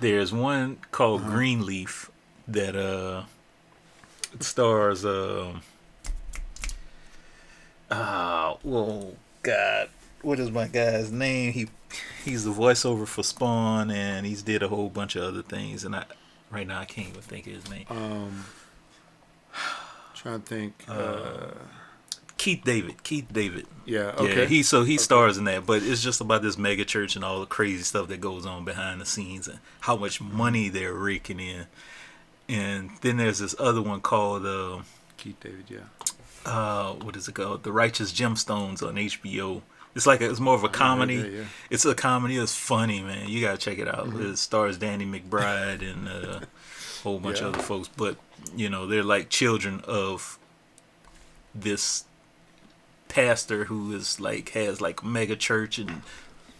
Speaker 3: there's one called
Speaker 2: Uh-huh.
Speaker 3: Greenleaf that uh stars um uh well God, what is my guy's name? He he's the voiceover for Spawn and he's did a whole bunch of other things and I right now I can't even think of his name.
Speaker 2: Um, [SIGHS] trying to think. Uh,
Speaker 3: Keith David. Keith David.
Speaker 2: yeah.
Speaker 3: Yeah,
Speaker 2: Okay.
Speaker 3: he so he stars in that, but it's just about this mega church and all the crazy stuff that goes on behind the scenes and how much money they're raking in. And then there's this other one called uh,
Speaker 2: Keith David. Yeah.
Speaker 3: uh what is it called? The Righteous Gemstones on HBO. It's like a, it's more of a comedy.
Speaker 2: that, yeah.
Speaker 3: It's a comedy. It's funny, man. You gotta check it out. Mm-hmm. It stars Danny McBride and uh, a whole bunch
Speaker 2: Yeah.
Speaker 3: of other folks. But you know, they're like children of this pastor who is like has like mega church and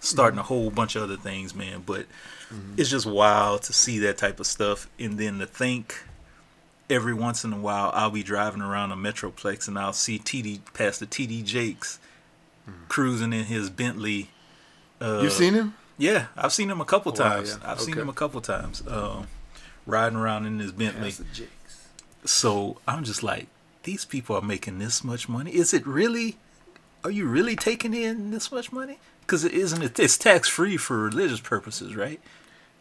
Speaker 3: starting mm-hmm. a whole bunch of other things, man. But mm-hmm. it's just wild to see that type of stuff, and then to think every once in a while I'll be driving around a Metroplex and I'll see TD Pastor TD Jakes cruising in his Bentley. Uh,
Speaker 2: You've seen him?
Speaker 3: Yeah, I've seen him a couple
Speaker 2: Wow,
Speaker 3: times.
Speaker 2: yeah.
Speaker 3: I've seen him a couple times. Um, riding around in his Bentley. So I'm just like, these people are making this much money. Is it really? Are you really taking in this much money? Because it isn't. It, it's tax free for religious purposes, right?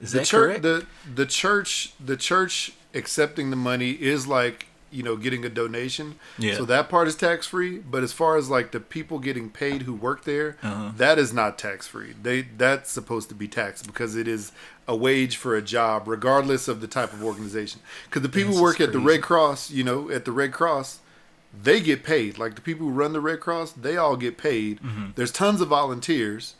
Speaker 3: Is
Speaker 2: The
Speaker 3: that
Speaker 2: church,
Speaker 3: correct?
Speaker 2: the the church, the church accepting the money is like you know getting a donation.
Speaker 3: Yeah.
Speaker 2: So that part is tax free. But as far as like the people getting paid who work there,
Speaker 3: Uh-huh.
Speaker 2: that is not tax free. They that's supposed to be taxed because it is a wage for a job, regardless of the type of organization. Because the people who work at the. Red Cross, you know, at the Red Cross, they get paid. Like the people who run the Red Cross, they all get paid.
Speaker 3: Mm-hmm.
Speaker 2: There's tons of volunteers,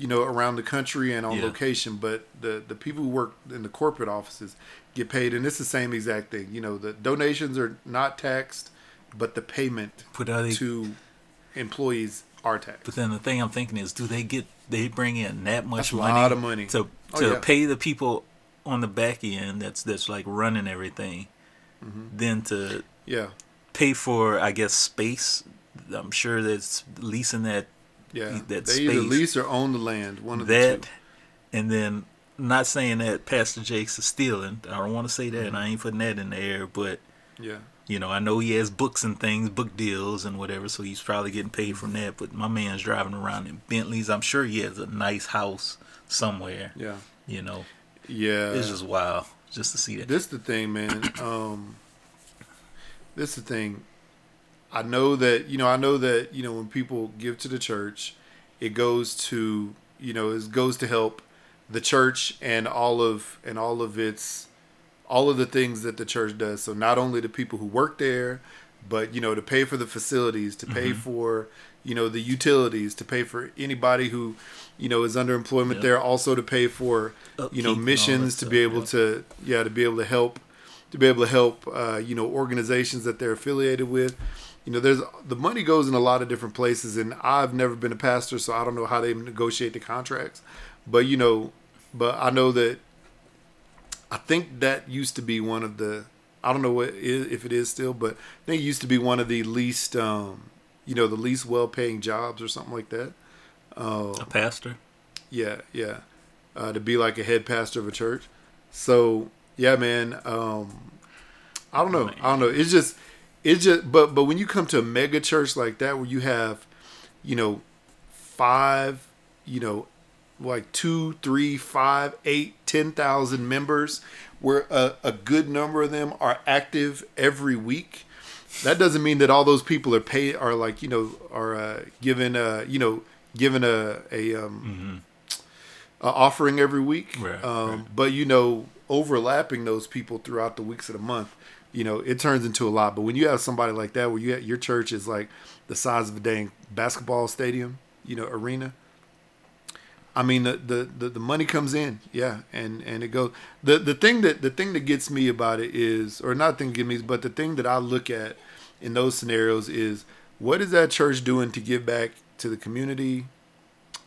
Speaker 2: you know, around the country and on
Speaker 3: Yeah.
Speaker 2: location, but the the people who work in the corporate offices get paid, and it's the same exact thing. You know, the donations are not taxed, but the payment
Speaker 3: But they?
Speaker 2: to employees are taxed.
Speaker 3: But then the thing I'm thinking is, do they get? They bring in that much
Speaker 2: That's a
Speaker 3: money,
Speaker 2: lot of money.
Speaker 3: to
Speaker 2: Oh,
Speaker 3: to
Speaker 2: yeah.
Speaker 3: pay the people on the back end that's that's like running everything,
Speaker 2: Mm-hmm.
Speaker 3: then to
Speaker 2: Yeah,
Speaker 3: pay for I guess space. I'm sure that's leasing that
Speaker 2: yeah.
Speaker 3: That
Speaker 2: they either lease or own the land. One of the
Speaker 3: that,
Speaker 2: two.
Speaker 3: and then not saying that Pastor Jakes is stealing. I don't want to say that, and I ain't putting that in the air. But
Speaker 2: Yeah.
Speaker 3: you know, I know he has books and things, book deals and whatever, so he's probably getting paid from that. But my man's driving around in Bentleys. I'm sure he has a nice house somewhere.
Speaker 2: Yeah.
Speaker 3: You know,
Speaker 2: Yeah.
Speaker 3: it's just wild just to see that.
Speaker 2: This the thing, man. Um, this the thing. I know that you know. I know that you know when people give to the church, it goes to you know it goes to help the church and all of and all of its all of the things that the church does. So not only the people who work there, but you know to pay for the facilities, to pay for you know the utilities, to pay for anybody who you know is under employment
Speaker 3: Yep.
Speaker 2: there, also to pay for you know missions to be able
Speaker 3: yeah.
Speaker 2: to yeah to be able to help to be able to help uh, you know organizations that they're affiliated with. You know, there's the money goes in a lot of different places, and I've never been a pastor, so I don't know how they negotiate the contracts. But you know, but I know that I think that used to be one of the I don't know what if it is still, but I think it used to be one of the least um, you know the least well paying jobs or something like that. Uh,
Speaker 3: a pastor.
Speaker 2: yeah, yeah. Uh, to be like a head pastor of a church. So yeah, man. Um, I don't know. I don't know. It's just, it's just. But but when you come to a mega church like that, where you have, you know, five, you know, like two, three, five, eight, ten thousand members, where a, a good number of them are active every week. That doesn't mean that all those people are paid, are like you know, are uh, given, uh, you know, given a a um, a offering every week.
Speaker 3: Right,
Speaker 2: um,
Speaker 3: right.
Speaker 2: But you know, overlapping those people throughout the weeks of the month, you know, it turns into a lot. But when you have somebody like that, where you your church is like the size of a dang basketball stadium, you know, arena. I mean, the, the, the, the money comes in, yeah, and, and it goes. The the thing that the thing that gets me about it is, or not thing that gets me, but the thing that I look at in those scenarios is, what is that church doing to give back to the community,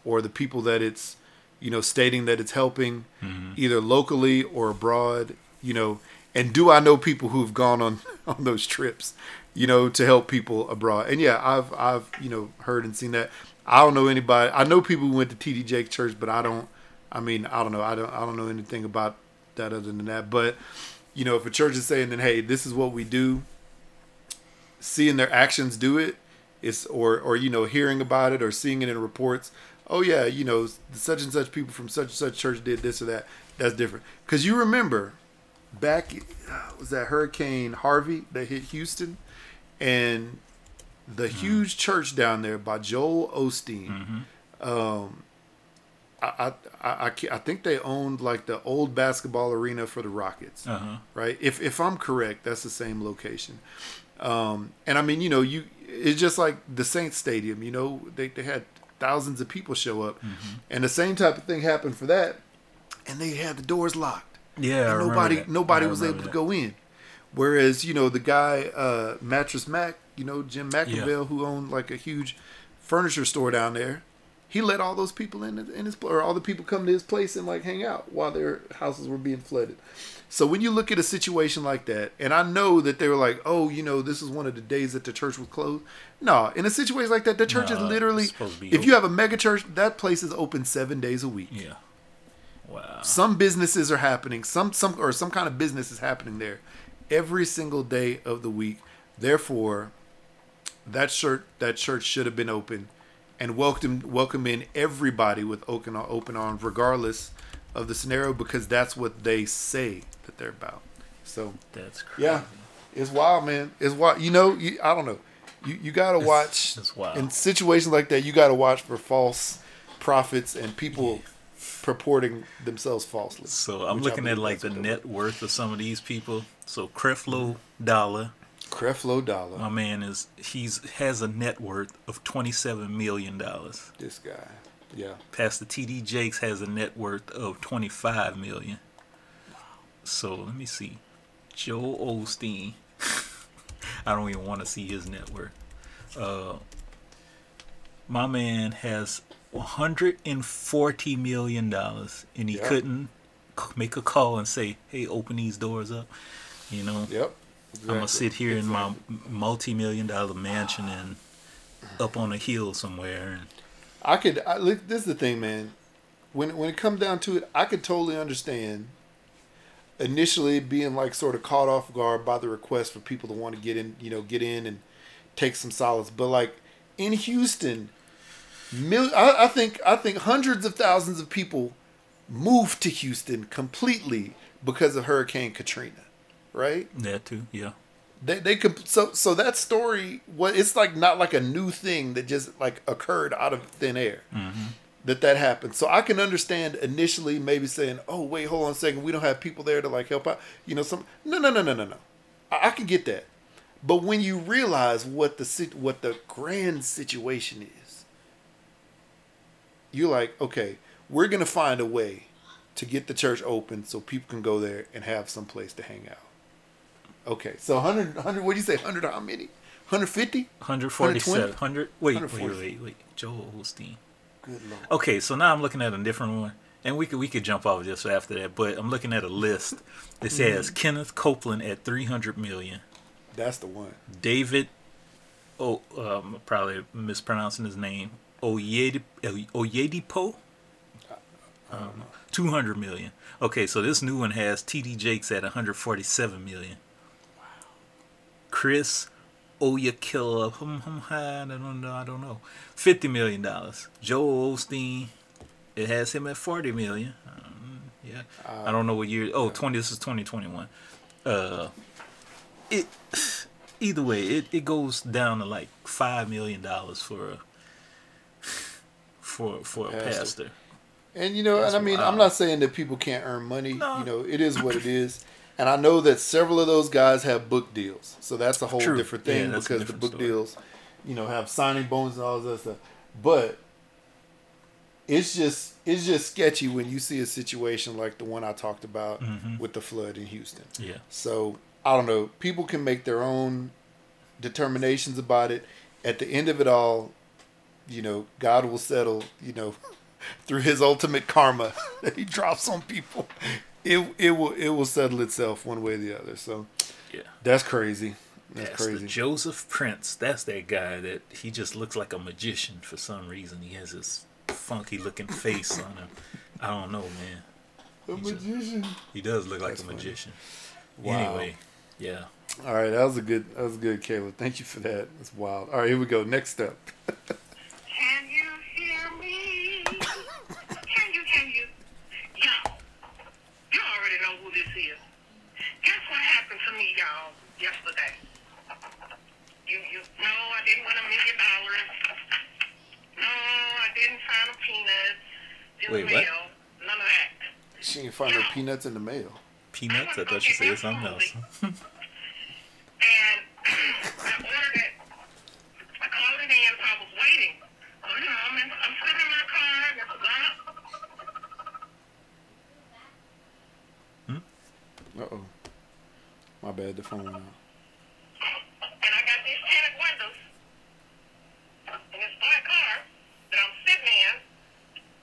Speaker 2: or the people that it's, you know, stating that it's helping, mm-hmm. either locally or abroad, you know, and do I know people who've gone on [LAUGHS] on those trips, you know, to help people abroad? And yeah, I've I've you know heard and seen that. I don't know anybody. I know people who went to TD Jake Church, but I don't. I mean, I don't know. I don't. I don't know anything about that other than that. But you know, if a church is saying, "Then hey, this is what we do," seeing their actions do it, is or or you know hearing about it or seeing it in reports. Oh yeah, you know, such and such people from such and such church did this or that. That's different. Because you remember back was that Hurricane Harvey that hit Houston, and the huge church down there by Joel Osteen. Um, I, I, I, I think they owned like the old basketball arena for the Rockets,
Speaker 3: Uh huh.
Speaker 2: right? If if I'm correct, that's the same location. Um, and I mean, you know, you it's just like the Saints Stadium. You know, they they had thousands of people show up, and the same type of thing happened for that, and they had the doors locked
Speaker 3: Yeah,
Speaker 2: and nobody
Speaker 3: that.
Speaker 2: nobody was able to go in. Whereas you know the guy uh, Mattress Mac, you know Jim McIngvale, who owned like a huge furniture store down there, he let all those people in in his or all the people come to his place and like hang out while their houses were being flooded. So when you look at a situation like that, and I know that they were like, oh, you know, this is one of the days that the church was closed. No, in a situation like that, the church is literally.
Speaker 3: it's supposed to be
Speaker 2: If you have a mega church, that place is open seven days a week
Speaker 3: Yeah. Wow.
Speaker 2: some businesses are happening some some or some kind of business is happening there every single day of the week therefore that church that church should have been open and welcome welcome in everybody with open open arms regardless of the scenario because that's what they say that they're about so
Speaker 3: That's crazy.
Speaker 2: yeah It's wild, man. It's wild. You know, you, I don't know. You you gotta watch
Speaker 3: it's wild.
Speaker 2: in situations like that. You gotta watch for false prophets and people purporting themselves falsely.
Speaker 3: So I'm looking at like the net worth of some of these people. So Creflo Dollar,
Speaker 2: Creflo Dollar.
Speaker 3: my man is he's has a net worth of twenty seven million dollars.
Speaker 2: this guy. Yeah.
Speaker 3: Pastor TD Jakes has a net worth of twenty five million. So let me see. Joel Osteen. [LAUGHS] I don't even want to see his net worth. Uh, my man has 140 million dollars, and he
Speaker 2: Yeah.
Speaker 3: couldn't make a call and say, "Hey, open these doors up." You know,
Speaker 2: Yep.
Speaker 3: I'm gonna sit here in my multi-million dollar mansion and up on a hill somewhere. And
Speaker 2: I could. I, look, this is the thing, man. When when it comes down to it, I could totally understand. Initially, being like sort of caught off guard by the request for people to want to get in, you know, get in and take some solace. But like in Houston, mil- I, I think I think hundreds of thousands of people moved to Houston completely because of Hurricane Katrina, right?
Speaker 3: that too, yeah.
Speaker 2: They they could so so that story what it's like not like a new thing that just like occurred out of thin air mm-hmm. that that happened. So I can understand initially maybe saying, "Oh wait, hold on a second, we don't have people there to like help out." You know, some no no no no no no. I, I can get that, but when you realize what the what the grand situation is, you're like, okay, we're gonna find a way to get the church open so people can go there and have some place to hang out. Okay, so 100, 100 what do you say, 100 how many? 150?
Speaker 3: 147. 100. Wait, wait,
Speaker 2: 140.
Speaker 3: wait, wait. Joel Osteen.
Speaker 2: Good lord.
Speaker 3: Okay, so now I'm looking at a different one, and we could we could jump off just after that. But I'm looking at a list that says Kenneth Copeland at 300 million,
Speaker 2: That's the one.
Speaker 3: David, oh, um, probably mispronouncing his name, Oyedip, Oyedipo, um, 200 million. Okay, so this new one has TD Jakes at 147 million. Wow. Chris Oyakilla, hum, hum, I don't know, I don't know, 50 million dollars. Joel Osteen, it has him at 40 million. Um, yeah, I don't know what year. Oh, 20. This is 2021. Uh, it [SIGHS] either way, it, it goes down to like five million dollars for a for for a
Speaker 2: Pastor.
Speaker 3: pastor.
Speaker 2: And you know,
Speaker 3: That's
Speaker 2: and I mean, I'm not saying that people can't earn money.
Speaker 3: No.
Speaker 2: You know, it is what it is. And I know that several of those guys have book deals, so that's a whole
Speaker 3: True.
Speaker 2: different thing
Speaker 3: a
Speaker 2: because the book
Speaker 3: story.
Speaker 2: deals, you know, have signing bonus and all that stuff. But it's just it's just sketchy when you see a situation like the one I talked about
Speaker 3: Mhm.
Speaker 2: with the flood in Houston.
Speaker 3: Yeah,
Speaker 2: So I don't know. People can make their own determinations about it. At the end of it all, you know, God will settle. You know, [LAUGHS] through His ultimate karma [LAUGHS] that He drops on people. It it will it will settle itself one way or the other. So
Speaker 3: yeah.
Speaker 2: that's crazy. That's
Speaker 3: Pastor
Speaker 2: crazy.
Speaker 3: Joseph Prince. That's that guy that he just looks like a magician for some reason. He has this funky looking face on him. I don't know, man.
Speaker 2: A magician.
Speaker 3: He does look like
Speaker 2: That's
Speaker 3: a
Speaker 2: funny.
Speaker 3: magician.
Speaker 2: Wow.
Speaker 3: Anyway, yeah.
Speaker 2: All right, that was a good. That was good, Caleb. Thank you for that. That's wild. All right, here we go. Next step. [LAUGHS]
Speaker 1: Can you hear me? Can you, can you? Y'all, you already know who this is. Guess what happened to me, y'all, yesterday? You, you, no, I didn't win a million dollars. No, I didn't find a peanut in
Speaker 3: Wait,
Speaker 1: the
Speaker 3: what?
Speaker 1: mail. None of that.
Speaker 2: She ain't find no peanuts in the mail.
Speaker 3: Peanuts? I thought you said something else. [LAUGHS]
Speaker 1: And I ordered it. I called it in, so I was waiting. Oh, you know, I'm, in, I'm sitting in my car, and it's locked.
Speaker 2: Uh oh. My bad. The phone went out.
Speaker 1: and I got these tinted windows in this black car that I'm sitting in,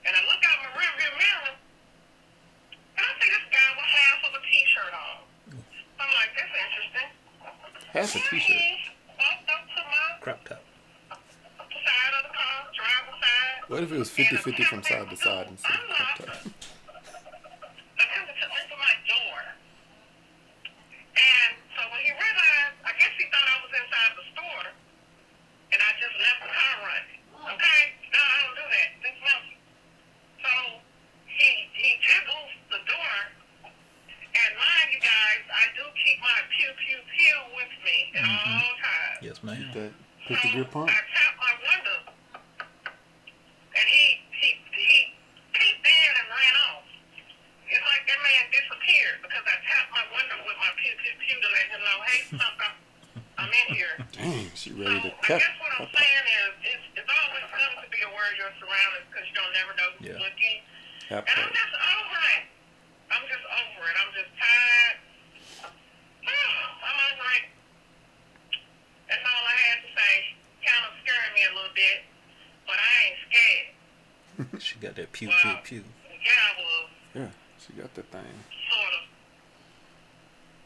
Speaker 1: and I look out my rearview mirror, and I see this guy with half of a t-shirt on. I'm like, that's interesting.
Speaker 2: Half a
Speaker 1: Then
Speaker 2: t-shirt.
Speaker 1: he walked up to my
Speaker 3: Crop top.
Speaker 1: side of the car, driver's side.
Speaker 2: What if it was 50-50 from side to side instead of cup top?
Speaker 1: attempted to open my door. And so when he realized, I guess he thought I was inside the store, and I just left the car running. Okay? No, I don't do that. This monkey. So he he jiggles the door, and mind you guys, I do keep my pew pew pew with
Speaker 2: that pistol grip pump.
Speaker 1: I tapped my window, and he he he peeped in and ran off. It's like that man disappeared because I tapped my window with my pew pew pew to let him know, hey, something, I'm in here.
Speaker 2: Dang, she
Speaker 1: So
Speaker 2: ready
Speaker 1: I
Speaker 2: to cut.
Speaker 1: guess what I'm saying is, it's, it's always good to be aware of your surroundings because you don't never know who's
Speaker 3: Yeah.
Speaker 1: looking.
Speaker 2: That
Speaker 1: And I'm
Speaker 2: part.
Speaker 1: just over it. I'm just over it. I'm just tired. I'm over it. That's all I had to say. Kind of scaring me a little bit, but I ain't scared.
Speaker 3: She got that pew
Speaker 1: Wow.
Speaker 3: pew pew.
Speaker 1: Yeah, I was
Speaker 2: Yeah, she got that thing.
Speaker 1: sort of.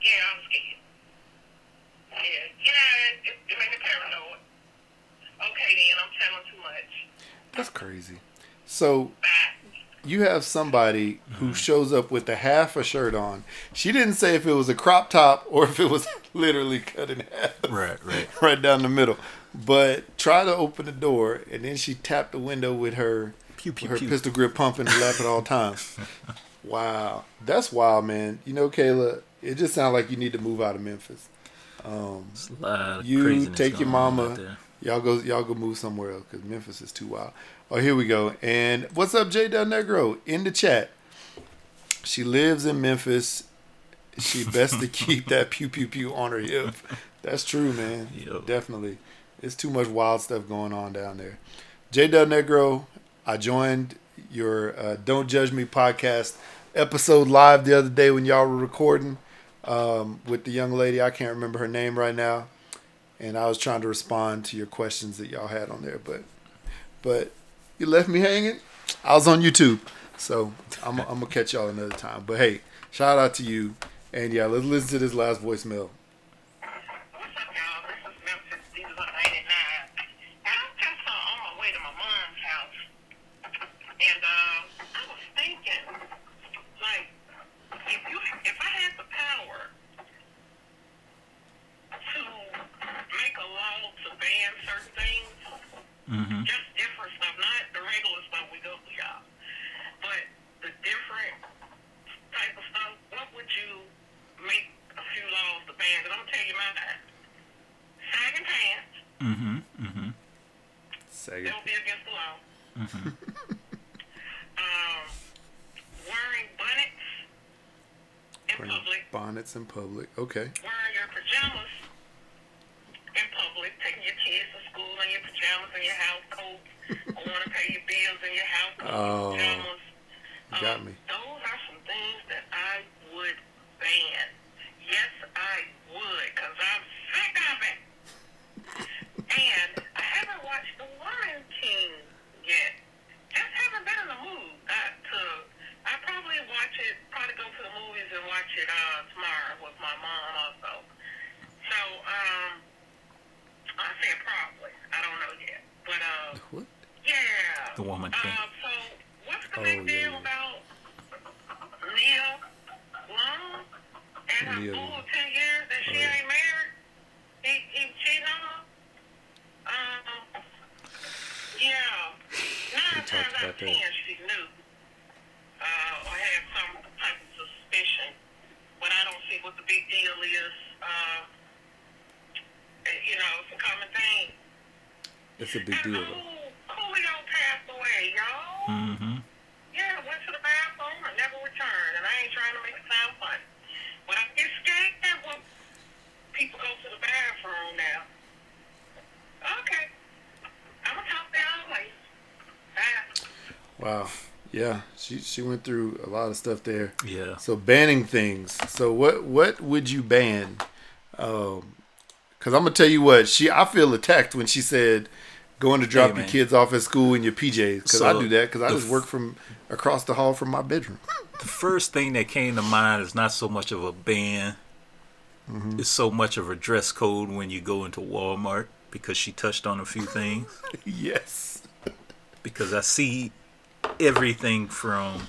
Speaker 1: Yeah, I'm scared. Yeah, yeah, it, it, it made me paranoid. Okay, then I'm telling too much.
Speaker 2: That's crazy. So you have somebody who shows up with a half a shirt on. She didn't say if it was a crop top or if it was [LAUGHS] literally cut in half.
Speaker 3: Right, right. [LAUGHS]
Speaker 2: right down the middle. But try to open the door, and then she tapped the window with her
Speaker 3: Pew pew
Speaker 2: her
Speaker 3: pew.
Speaker 2: pistol grip pumping and laugh at all times. [LAUGHS] Wow, that's wild, man. You know, Kayla, it just sounds like you need to move out of Memphis. Um,
Speaker 3: a lot of
Speaker 2: you take your mama. Y'all go, y'all go move somewhere else because Memphis is too wild. Oh, here we go. And what's up, J Del Negro in the chat? She lives in Memphis. She best to keep [LAUGHS] that pew pew pew on her hip. That's true, man.
Speaker 3: Yo.
Speaker 2: Definitely. It's too much wild stuff going on down there. J Del Negro, I joined your uh, Don't Judge Me podcast episode live the other day when y'all were recording um, with the young lady. I can't remember her name right now. And I was trying to respond to your questions that y'all had on there, but but you left me hanging. I was on YouTube, so I'm, I'm gonna catch y'all another time. But hey, shout out to you, and yeah, let's listen to this last voicemail.
Speaker 1: What's up, y'all? This is Memphis Diesel 89. And I'm just uh, on my way to my mom's house. And uh, I was thinking, like, if you, if I had the power to make a law to ban certain things,
Speaker 3: Mm-hmm.
Speaker 1: just different stuff, not the regular stuff we go through, y'all, but the different type of stuff, what would you make a few laws to ban? Because I'm going to tell you mine. Sagging pants,
Speaker 3: Mm-hmm. Mm-hmm.
Speaker 2: Second.
Speaker 1: that would be against the law.
Speaker 3: Mm-hmm. [LAUGHS]
Speaker 1: Um, wearing bonnets in
Speaker 2: Wearing
Speaker 1: public,
Speaker 2: bonnets in public. Okay.
Speaker 1: wearing your pajamas in public, taking your kids to school in your pajamas and your house coats, or want to pay your bills in your house coats
Speaker 2: Oh,
Speaker 1: and pajamas.
Speaker 2: you got
Speaker 1: Um,
Speaker 2: me.
Speaker 1: Those are some things that I would ban. Yes, I would, because I'm sick of it. and I haven't watched The Lion King yet. Just haven't been in the mood uh, to. I probably watch it, probably go to the movies and watch it uh, tomorrow with my mom also. So, um, I said probably. I don't know yet. But, uh,
Speaker 2: What?
Speaker 1: yeah.
Speaker 3: The woman king.
Speaker 1: Uh, so, what's the
Speaker 2: Oh,
Speaker 1: big
Speaker 2: yeah,
Speaker 1: deal
Speaker 2: yeah.
Speaker 1: about Nia Long and her
Speaker 2: Nia
Speaker 1: boo
Speaker 2: Long.
Speaker 1: of 10 years that she
Speaker 2: Oh, yeah.
Speaker 1: ain't married? He, he cheating on her? Um, yeah. Nine
Speaker 2: talked
Speaker 1: times out
Speaker 2: about
Speaker 1: of
Speaker 2: that.
Speaker 1: ten, she knew. Uh, or had some type of suspicion. But I don't see what the big deal is. Uh, you know, it's a common thing.
Speaker 2: It's a big deal though.
Speaker 1: And, oh, Coolio passed away, y'all.
Speaker 3: Mm-hmm.
Speaker 1: Yeah, went to the bathroom and never returned. And I ain't trying to make it sound funny. But I get scared when people go to the bathroom now. Okay. I'm going to talk to y'all later. Bye.
Speaker 2: Wow. Yeah, she she went through a lot of stuff there.
Speaker 3: Yeah.
Speaker 2: So banning things. So what what would you ban? Um, cause I'm gonna tell you what she. I feel attacked when she said going to drop
Speaker 3: Hey,
Speaker 2: your kids off at school in your PJs. Cause I do that. Cause I just work from across the hall from my bedroom.
Speaker 3: The first thing that came to mind is not so much of a ban.
Speaker 2: Mm-hmm.
Speaker 3: It's so much of a dress code when you go into Walmart because she touched on a few things. [LAUGHS]
Speaker 2: yes.
Speaker 3: because I see everything from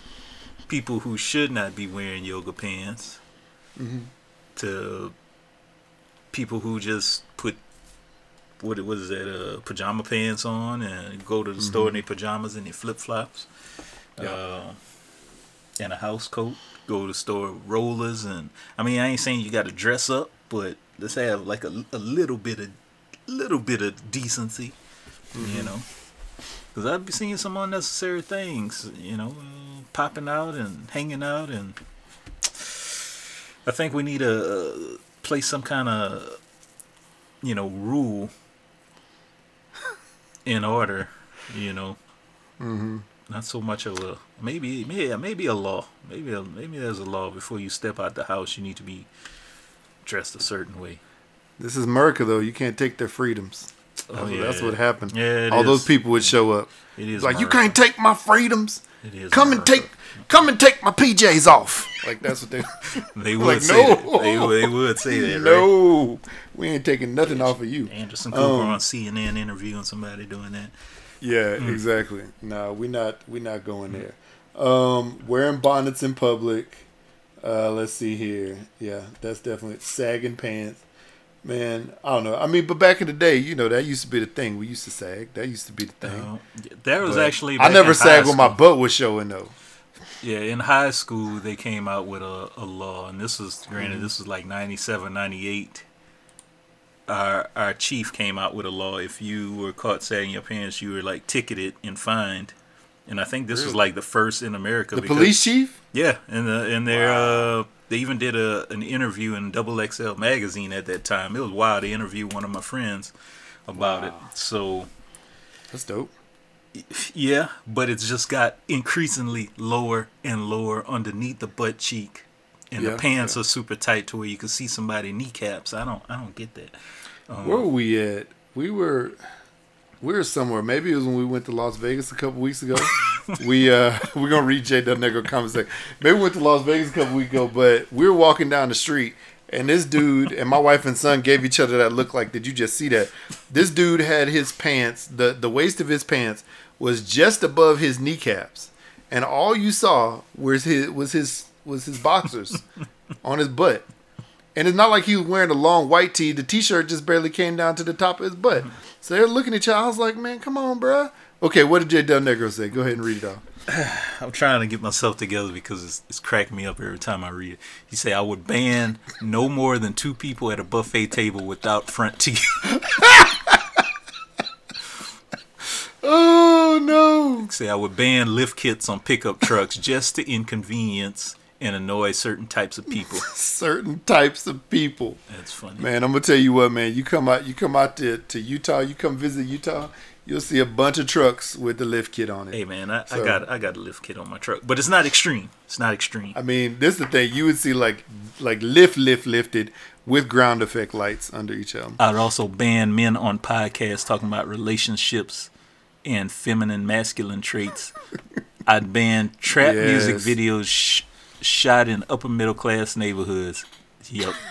Speaker 3: people who should not be wearing yoga pants to people who just put what what is that uh, pajama pants on and go to the store in their pajamas and their flip flops, uh, and a house coat. Go to the store rollers and I mean I ain't saying you got to dress up, but let's have like a, a little bit of little bit of decency, you know. Because I've been seeing some unnecessary things, you know, popping out and hanging out, and I think we need to uh, place some kind of, you know, rule [LAUGHS] in order, you know.
Speaker 2: Mm-hmm.
Speaker 3: Not so much of a maybe, maybe, maybe a law. Maybe, a, maybe there's a law before you step out the house. You need to be dressed a certain way.
Speaker 2: This is America, though. You can't take their freedoms.
Speaker 3: Oh,
Speaker 2: That's,
Speaker 3: yeah.
Speaker 2: that's what happened.
Speaker 3: Yeah,
Speaker 2: All those people would show up.
Speaker 3: It is
Speaker 2: like you can't take my freedoms.
Speaker 3: It is
Speaker 2: Come
Speaker 3: America.
Speaker 2: and take, come and take my PJs off. Like that's what they. [LAUGHS]
Speaker 3: They [LAUGHS] would
Speaker 2: like,
Speaker 3: say
Speaker 2: no.
Speaker 3: They, would- they would say that. Right?
Speaker 2: no, we ain't taking nothing off of you.
Speaker 3: Anderson Cooper
Speaker 2: Um,
Speaker 3: on CNN interviewing somebody doing that.
Speaker 2: Yeah,
Speaker 3: Hmm.
Speaker 2: exactly. No, we not we not going there. Um, wearing bonnets in public. Uh, let's see here. Yeah, that's definitely sagging pants. Man, I don't know. I mean, but back in the day, you know, that used to be the thing. We used to sag. That used to be the thing.
Speaker 3: Uh, that was
Speaker 2: But
Speaker 3: actually.
Speaker 2: I never sagged when my butt was showing though.
Speaker 3: Yeah, in high school they came out with a, a law, and this was
Speaker 2: Mm-hmm.
Speaker 3: granted this was like 97, 98. Our our chief came out with a law. If you were caught sagging your pants, you were like ticketed and fined. And I think this was like the first in America.
Speaker 2: The
Speaker 3: because-
Speaker 2: police chief.
Speaker 3: Yeah, and the, and their uh, they even did a an interview in Double XL magazine at that time. It was wild. They interviewed one of my friends about
Speaker 2: Wow.
Speaker 3: it. So
Speaker 2: That's dope.
Speaker 3: yeah, but it's just got increasingly lower and lower underneath the butt cheek, and
Speaker 2: Yeah,
Speaker 3: the pants
Speaker 2: yeah.
Speaker 3: are super tight to where you can see somebody kneecaps. I don't I don't get that. Um,
Speaker 2: Where were we at? We were we were somewhere. Maybe it was when we went to Las Vegas a couple weeks ago. [LAUGHS] we uh [LAUGHS] we're gonna read J Del Negro comment section. Maybe we went to Las Vegas a couple weeks ago, but we were walking down the street and this dude and my wife and son gave each other that look like, did you just see that? This dude had his pants, the the waist of his pants was just above his kneecaps. And all you saw was his was his was his boxers [LAUGHS] on his butt. And it's not like he was wearing a long white tee. The t-shirt just barely came down to the top of his butt. So they're looking at you. I was like, man, come on, bruh. Okay, what did Jay Del Negro say? Go ahead and read it off. [SIGHS]
Speaker 3: I'm trying to get myself together because it's, it's cracking me up every time I read it. He say I would ban no more than two people at a buffet table without front [LAUGHS] teeth. [LAUGHS]
Speaker 2: Oh no!
Speaker 3: say I would ban lift kits on pickup trucks just to inconvenience and annoy certain types of people. [LAUGHS]
Speaker 2: Certain types of people,
Speaker 3: That's funny.
Speaker 2: man. I'm gonna tell you what, man. You come out, you come out to, to Utah. You come visit Utah. You'll see a bunch of trucks with the lift kit on it.
Speaker 3: Hey man, I, I got I got a lift kit on my truck, but it's not extreme. It's not extreme.
Speaker 2: I mean, this is the thing. You would see like like lift, lift, lifted with ground effect lights under each of them.
Speaker 3: I'd also ban men on podcasts talking about relationships and feminine masculine traits. [LAUGHS] I'd ban trap music videos sh- shot in upper middle class neighborhoods. Yep. [LAUGHS]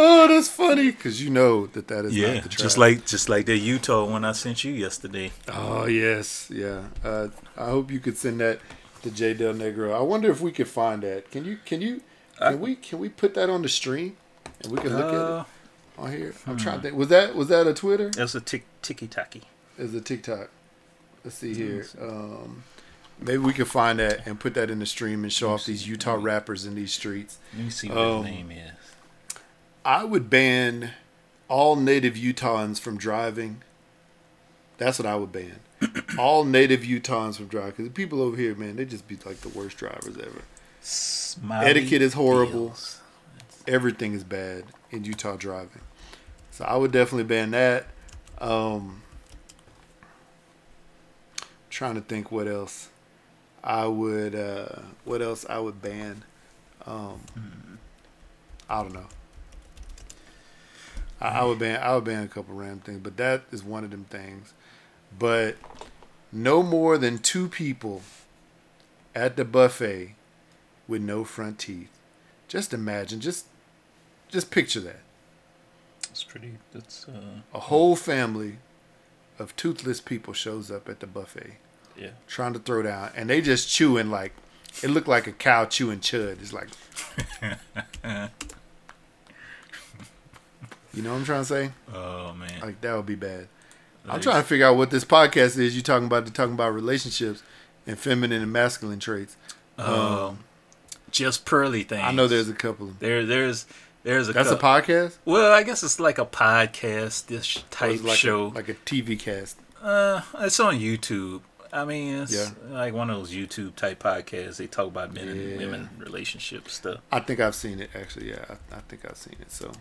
Speaker 2: Oh, that's funny because you know that that is
Speaker 3: yeah. Just like just like that Utah one I sent you yesterday.
Speaker 2: Oh yes, yeah. Uh, I hope you could send that to J Del Negro. I wonder if we could find that. Can you? Can you? Can we? Can we put that on the stream and we can look
Speaker 3: Uh,
Speaker 2: at it on here? I'm trying to think. Was that was that a Twitter?
Speaker 3: That's a tick ticky tacky.
Speaker 2: Is a TikTok? Let's see here. Um, maybe we could find that and put that in the stream and show off these Utah rappers in these streets.
Speaker 3: Let me see what
Speaker 2: Um,
Speaker 3: his name is.
Speaker 2: I would ban all native Utahns from driving. That's what I would ban. [CLEARS THROAT] all native Utahns from driving. Because the people over here, man, they just be like the worst drivers ever.
Speaker 3: Smiley
Speaker 2: etiquette is horrible. Everything is bad in Utah driving. So I would definitely ban that. Um, trying to think what else I would uh, what else I would ban. Um, I don't know. I, I would ban I would ban a couple random things, but that is one of them things. But no more than two people at the buffet with no front teeth. Just imagine, just just picture that.
Speaker 3: That's pretty. That's uh,
Speaker 2: A whole family of toothless people shows up at the buffet
Speaker 3: yeah.
Speaker 2: trying to throw down and they just chewing like it looked like a cow chewing chud. It's like [LAUGHS] You know what I'm trying to say?
Speaker 3: Oh man.
Speaker 2: Like that would be bad. I'm trying to figure out what this podcast is. You talking about talking about relationships and feminine and masculine traits.
Speaker 3: Um, just pearly things.
Speaker 2: I know there's a couple
Speaker 3: there. There's There's a
Speaker 2: That's a podcast.
Speaker 3: Well, I guess it's like a podcast, this type
Speaker 2: like
Speaker 3: show.
Speaker 2: a, like a TV cast.
Speaker 3: uh, it's on YouTube. I mean, it's
Speaker 2: Yeah.
Speaker 3: like one of those YouTube type podcasts. They talk about men
Speaker 2: Yeah.
Speaker 3: and women relationship stuff.
Speaker 2: I think I've seen it actually. Yeah, I, I think I've seen it. So,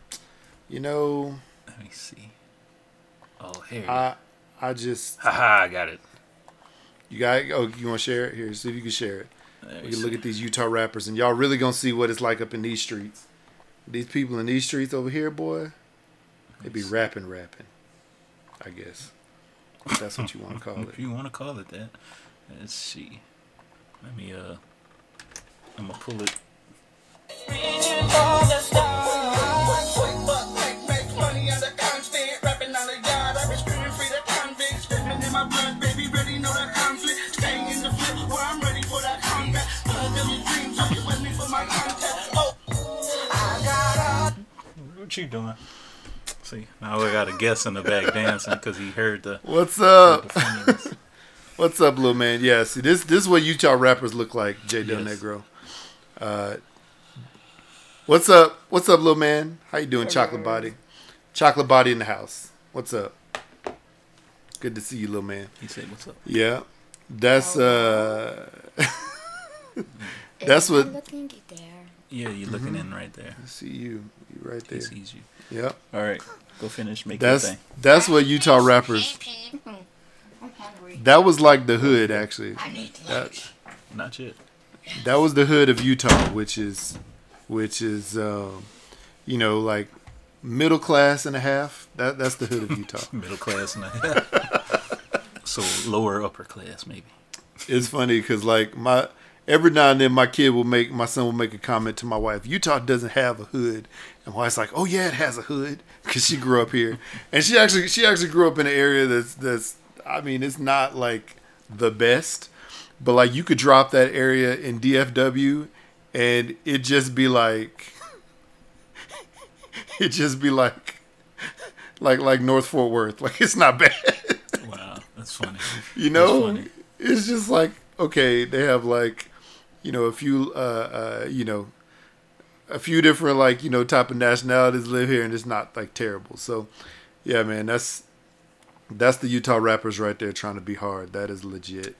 Speaker 2: you know,
Speaker 3: Let me see. Oh, here.
Speaker 2: I I just
Speaker 3: Haha, I got it.
Speaker 2: you got it? oh you want to share it here? See if you can share it. We can look at these Utah rappers, and y'all really gonna see what it's like up in these streets. These people in these streets over here, boy, they be rapping, rapping. I guess if that's what you want to call [LAUGHS] it.
Speaker 3: If you want to call it that. Let's see. Let me, uh, I'm gonna pull it. What you doing? See, now we got a guest in the back dancing because he heard the.
Speaker 2: What's up?
Speaker 3: the. [LAUGHS]
Speaker 2: What's up, little man? Yeah, see this this is what Utah rappers look like, J Del
Speaker 3: Yes.
Speaker 2: Negro. Uh, what's up? What's up, little man? How you doing, Chocolate Body? Chocolate Body in the house. What's up? Good to see you, little man.
Speaker 3: He said, "What's up?"
Speaker 2: Yeah, that's uh, [LAUGHS] that's what.
Speaker 5: looking there.
Speaker 3: Yeah, you're looking in right there.
Speaker 2: I see you. You right
Speaker 3: He
Speaker 2: there.
Speaker 3: sees you.
Speaker 2: Yep.
Speaker 3: All right, go finish making
Speaker 2: That's
Speaker 3: thing.
Speaker 2: that's what Utah rappers.
Speaker 5: I'm.
Speaker 2: That was like the hood, actually.
Speaker 5: I need
Speaker 2: That
Speaker 3: Not yet.
Speaker 2: that was the hood of Utah, which is, which is, um, you know, like middle class and a half. That that's the hood of [LAUGHS] Utah.
Speaker 3: Middle class and a half. [LAUGHS] so lower upper class, maybe.
Speaker 2: it's funny because like my every now and then my kid will make my son will make a comment to my wife utah doesn't have a hood. And my wife's like oh yeah it has a hood [LAUGHS] because she grew up here. And she actually she actually grew up in an area that's that's i mean it's not like the best but like you could drop that area in dfw and it just be like [LAUGHS] it just be like like like north fort worth. Like it's not bad. [LAUGHS]
Speaker 3: Wow, that's funny.
Speaker 2: you know?
Speaker 3: Funny.
Speaker 2: it's just like okay they have like you know a few uh uh you know a few different like you know type of nationalities live here and it's not like terrible so yeah man that's that's the utah rappers right there trying to be hard that is legit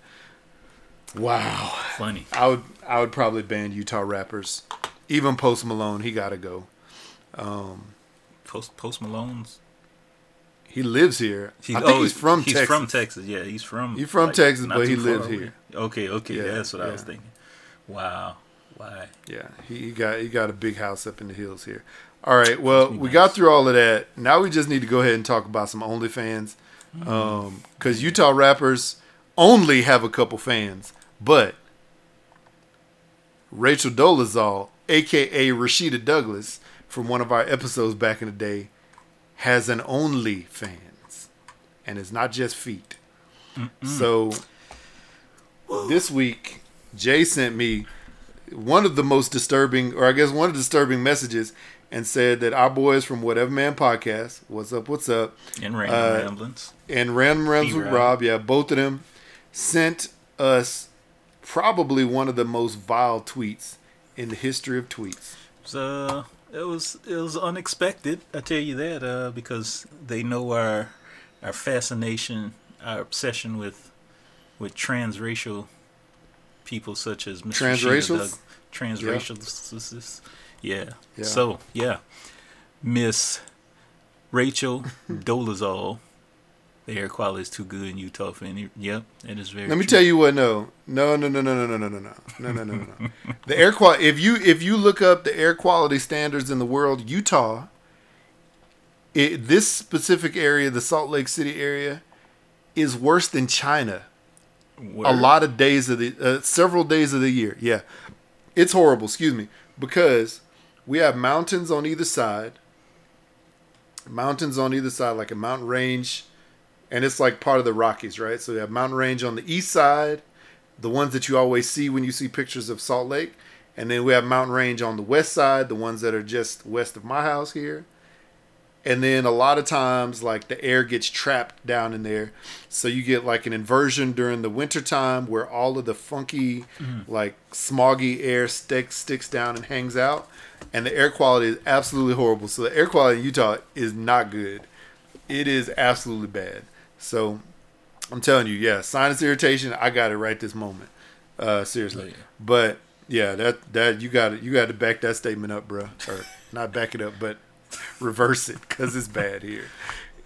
Speaker 2: wow
Speaker 3: Funny.
Speaker 2: i would i would probably ban utah rappers even post malone he gotta go um
Speaker 3: Post Post Malone's.
Speaker 2: he lives here
Speaker 3: He's,
Speaker 2: i think
Speaker 3: oh,
Speaker 2: he's from
Speaker 3: he's
Speaker 2: texas
Speaker 3: from Texas. Yeah, he's from.
Speaker 2: He's from Texas, but he lives here.
Speaker 3: Okay, okay,
Speaker 2: Yeah,
Speaker 3: that's what I was thinking. Wow, why?
Speaker 2: Yeah, he, he got he got a big house up in the hills here. All right, well, we
Speaker 3: nice.
Speaker 2: got through all of that. Now we just need to go ahead and talk about some OnlyFans,
Speaker 3: Mm.
Speaker 2: because Utah rappers only have a couple fans, but Rachel Dolezal, aka Rashida Douglas, from one of our episodes back in the day, has an OnlyFans, and it's not just feet. So this week, Jay sent me one of the most disturbing, or I guess one of the disturbing messages, and said that our boys from Whatever Man Podcast, what's up, what's up,
Speaker 3: and random
Speaker 2: Uh,
Speaker 3: ramblings.
Speaker 2: and Random Rams with. Rob, yeah, both of them sent us probably one of the most vile tweets in the history of tweets.
Speaker 3: So it was it was unexpected. I tell you that uh, because they know our our fascination, our obsession with with transracial people such as Mr.
Speaker 2: Transracials?
Speaker 3: Doug, transracials. Yeah.
Speaker 2: Yeah.
Speaker 3: So yeah, Miss Rachel [LAUGHS] Dolezal. The air quality is too good in Utah for any. Yep, it is very.
Speaker 2: Let me
Speaker 3: true.
Speaker 2: tell you what. No, no, no, no, no, no, no, no, no, no, no, no, no, no, no. The air quality. If you if you look up the air quality standards in the world, Utah, it, this specific area, the Salt Lake City area, is worse than China. A lot of days of the uh, several days of the year. Yeah, it's horrible. Excuse me, because we have mountains on either side. Mountains on either side, like a mountain range, and it's like part of the Rockies, right? So we have mountain range on the east side, the ones that you always see when you see pictures of Salt Lake, and then we have mountain range on the west side, the ones that are just west of my house here. And then a lot of times like the air gets trapped down in there, so you get like an inversion during the winter time where all of the funky, like smoggy air sticks sticks down and hangs out, and the air quality is absolutely horrible. So the air quality in Utah is not good. It is absolutely bad. So I'm telling you, yeah, sinus irritation. I got it right this moment. Uh, seriously,
Speaker 3: yeah.
Speaker 2: but yeah, that that you got to you got to back that statement up, bro, or not back it up, but [LAUGHS] reverse it because it's bad here.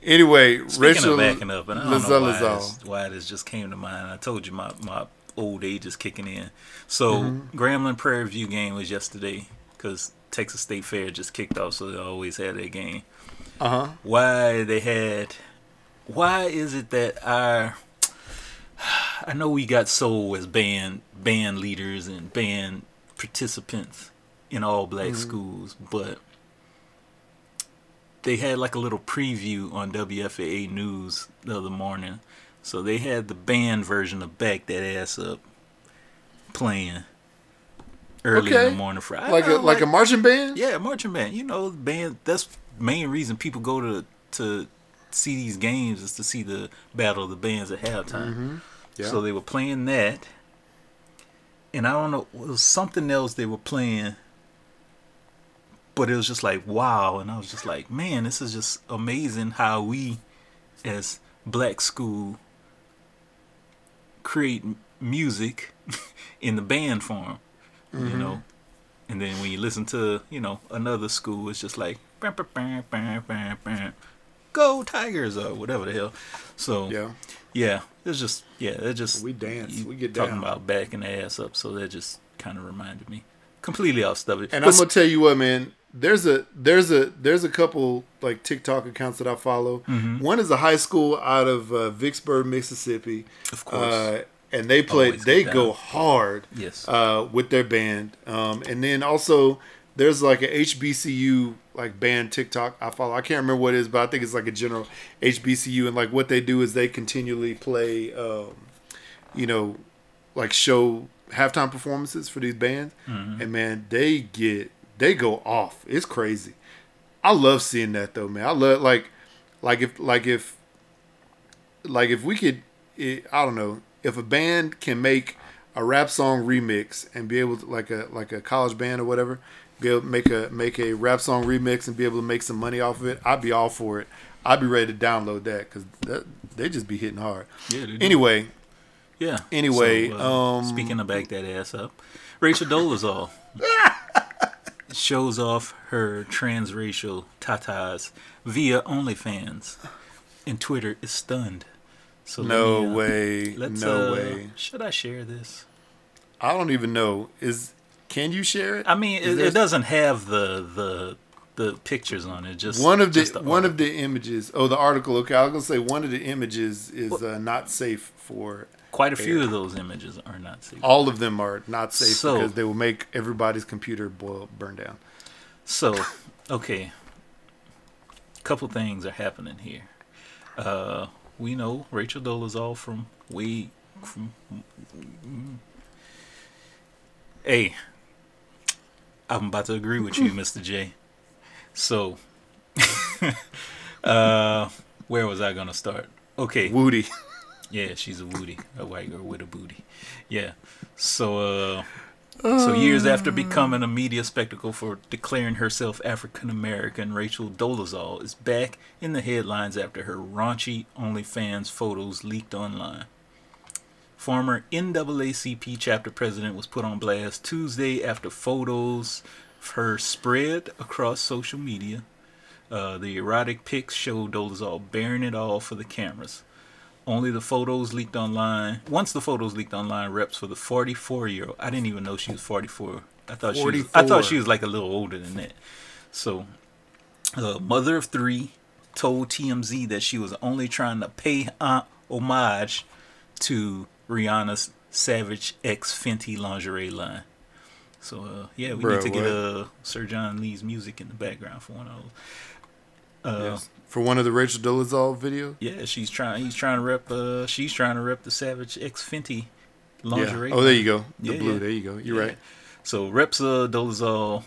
Speaker 2: Anyway,
Speaker 3: Speaking
Speaker 2: Rachel
Speaker 3: of backing up, and I don't know why this, why this just came to mind. I told you my, my old age is kicking in. So
Speaker 2: Mm-hmm.
Speaker 3: Grambling Prairie View game was yesterday because Texas State Fair just kicked off, so they always had their game.
Speaker 2: Uh huh.
Speaker 3: Why they had? Why is it that our? [SIGHS] I know we got sold as band band leaders and band participants in all black schools, but they had like a little preview on WFAA News the other morning. So they had the band version of Back That Ass Up playing early in the morning I
Speaker 2: Like a
Speaker 3: know,
Speaker 2: like a marching band.
Speaker 3: yeah, marching band. You know, band. That's main reason people go to to see these games is to see the battle of the bands at halftime. Mm-hmm.
Speaker 2: Yeah.
Speaker 3: So they were playing that, and I don't know, it was something else they were playing. But it was just like wow, and I was just like, man, this is just amazing how we, as black school, create music [LAUGHS] in the band form, you mm-hmm. know. And then when you listen to, you know, another school, it's just like "Bam, bam, bam, bam, bam, bam. go Tigers or whatever the hell. So yeah,
Speaker 2: Yeah.
Speaker 3: it's just yeah, it just
Speaker 2: We dance. We get down
Speaker 3: talking
Speaker 2: down.
Speaker 3: about backing the ass up. So that just kind of reminded me completely off stuff.
Speaker 2: And
Speaker 3: But
Speaker 2: I'm gonna tell you what, man. There's a there's a there's a couple like TikTok accounts that I follow.
Speaker 3: Mm-hmm.
Speaker 2: One is a high school out of uh, Vicksburg, Mississippi.
Speaker 3: Of course.
Speaker 2: Uh, and they play
Speaker 3: Always
Speaker 2: they go
Speaker 3: down.
Speaker 2: hard.
Speaker 3: Yes.
Speaker 2: Uh, with their band. Um, and then also there's like a HBCU like band TikTok I follow. I can't remember what it is, but I think it's like a general HBCU. And like what they do is they continually play, um, you know, like show halftime performances for these bands. And man, they get they go off. It's crazy. I love seeing that though, man. I love like like if like if like if we could it, I don't know if a band can make a rap song remix and be able to like a like a college band or whatever be able to make a make a rap song remix and be able to make some money off of it I'd be all for it I'd be ready to download that because that, they just be hitting hard
Speaker 3: Yeah,
Speaker 2: anyway
Speaker 3: yeah.
Speaker 2: anyway,
Speaker 3: So, uh,
Speaker 2: um,
Speaker 3: speaking of back that ass up, Rachel Dolezal [LAUGHS] shows off her transracial tatas via OnlyFans, and Twitter is stunned. So
Speaker 2: no
Speaker 3: me, uh,
Speaker 2: way
Speaker 3: Let's,
Speaker 2: no
Speaker 3: uh,
Speaker 2: way
Speaker 3: Should I share this?
Speaker 2: I don't even know is can you share it
Speaker 3: I mean, it, it doesn't have the the the pictures on it. Just
Speaker 2: one of the,
Speaker 3: just
Speaker 2: one of the images oh the article okay I was gonna say one of the images is uh, not safe for
Speaker 3: quite a few of those images are not safe.
Speaker 2: all of them are not safe
Speaker 3: So-
Speaker 2: because they will make everybody's computer boil burn down
Speaker 3: So, okay, a couple things are happening here. Uh, we know Rachel Dolezal from way from. Hey, I'm about to agree with you, [LAUGHS] Mr. J. So, [LAUGHS] uh, where was I gonna start? Okay,
Speaker 2: Woody
Speaker 3: yeah, she's a woody, a white girl with a booty. Yeah. So, uh, so years after becoming a media spectacle for declaring herself African American, Rachel Dolezal is back in the headlines after her raunchy OnlyFans photos leaked online. Former NAACP chapter president was put on blast Tuesday after photos of her spread across social media. Uh, the erotic pics showed Dolezal bearing it all for the cameras. Only the photos leaked online. Once the photos leaked online, reps for the 44 year old. I didn't even know she was 44. I thought she was, I thought she was like a little older than that. So, uh, mother of three told TMZ that she was only trying to pay homage to Rihanna's Savage X Fenty lingerie line. So uh, yeah, we
Speaker 2: Bruh,
Speaker 3: need to get
Speaker 2: what?
Speaker 3: uh, Sir John Lee's music in the background for one of those. Uh,
Speaker 2: Yes. For one of the Rachel Dolezal videos
Speaker 3: yeah, she's trying. He's trying to rep. Uh, she's trying to rep the Savage X Fenty lingerie.
Speaker 2: yeah. oh there you go the
Speaker 3: Yeah,
Speaker 2: blue
Speaker 3: yeah.
Speaker 2: there you go you're right
Speaker 3: So reps uh, Dolezal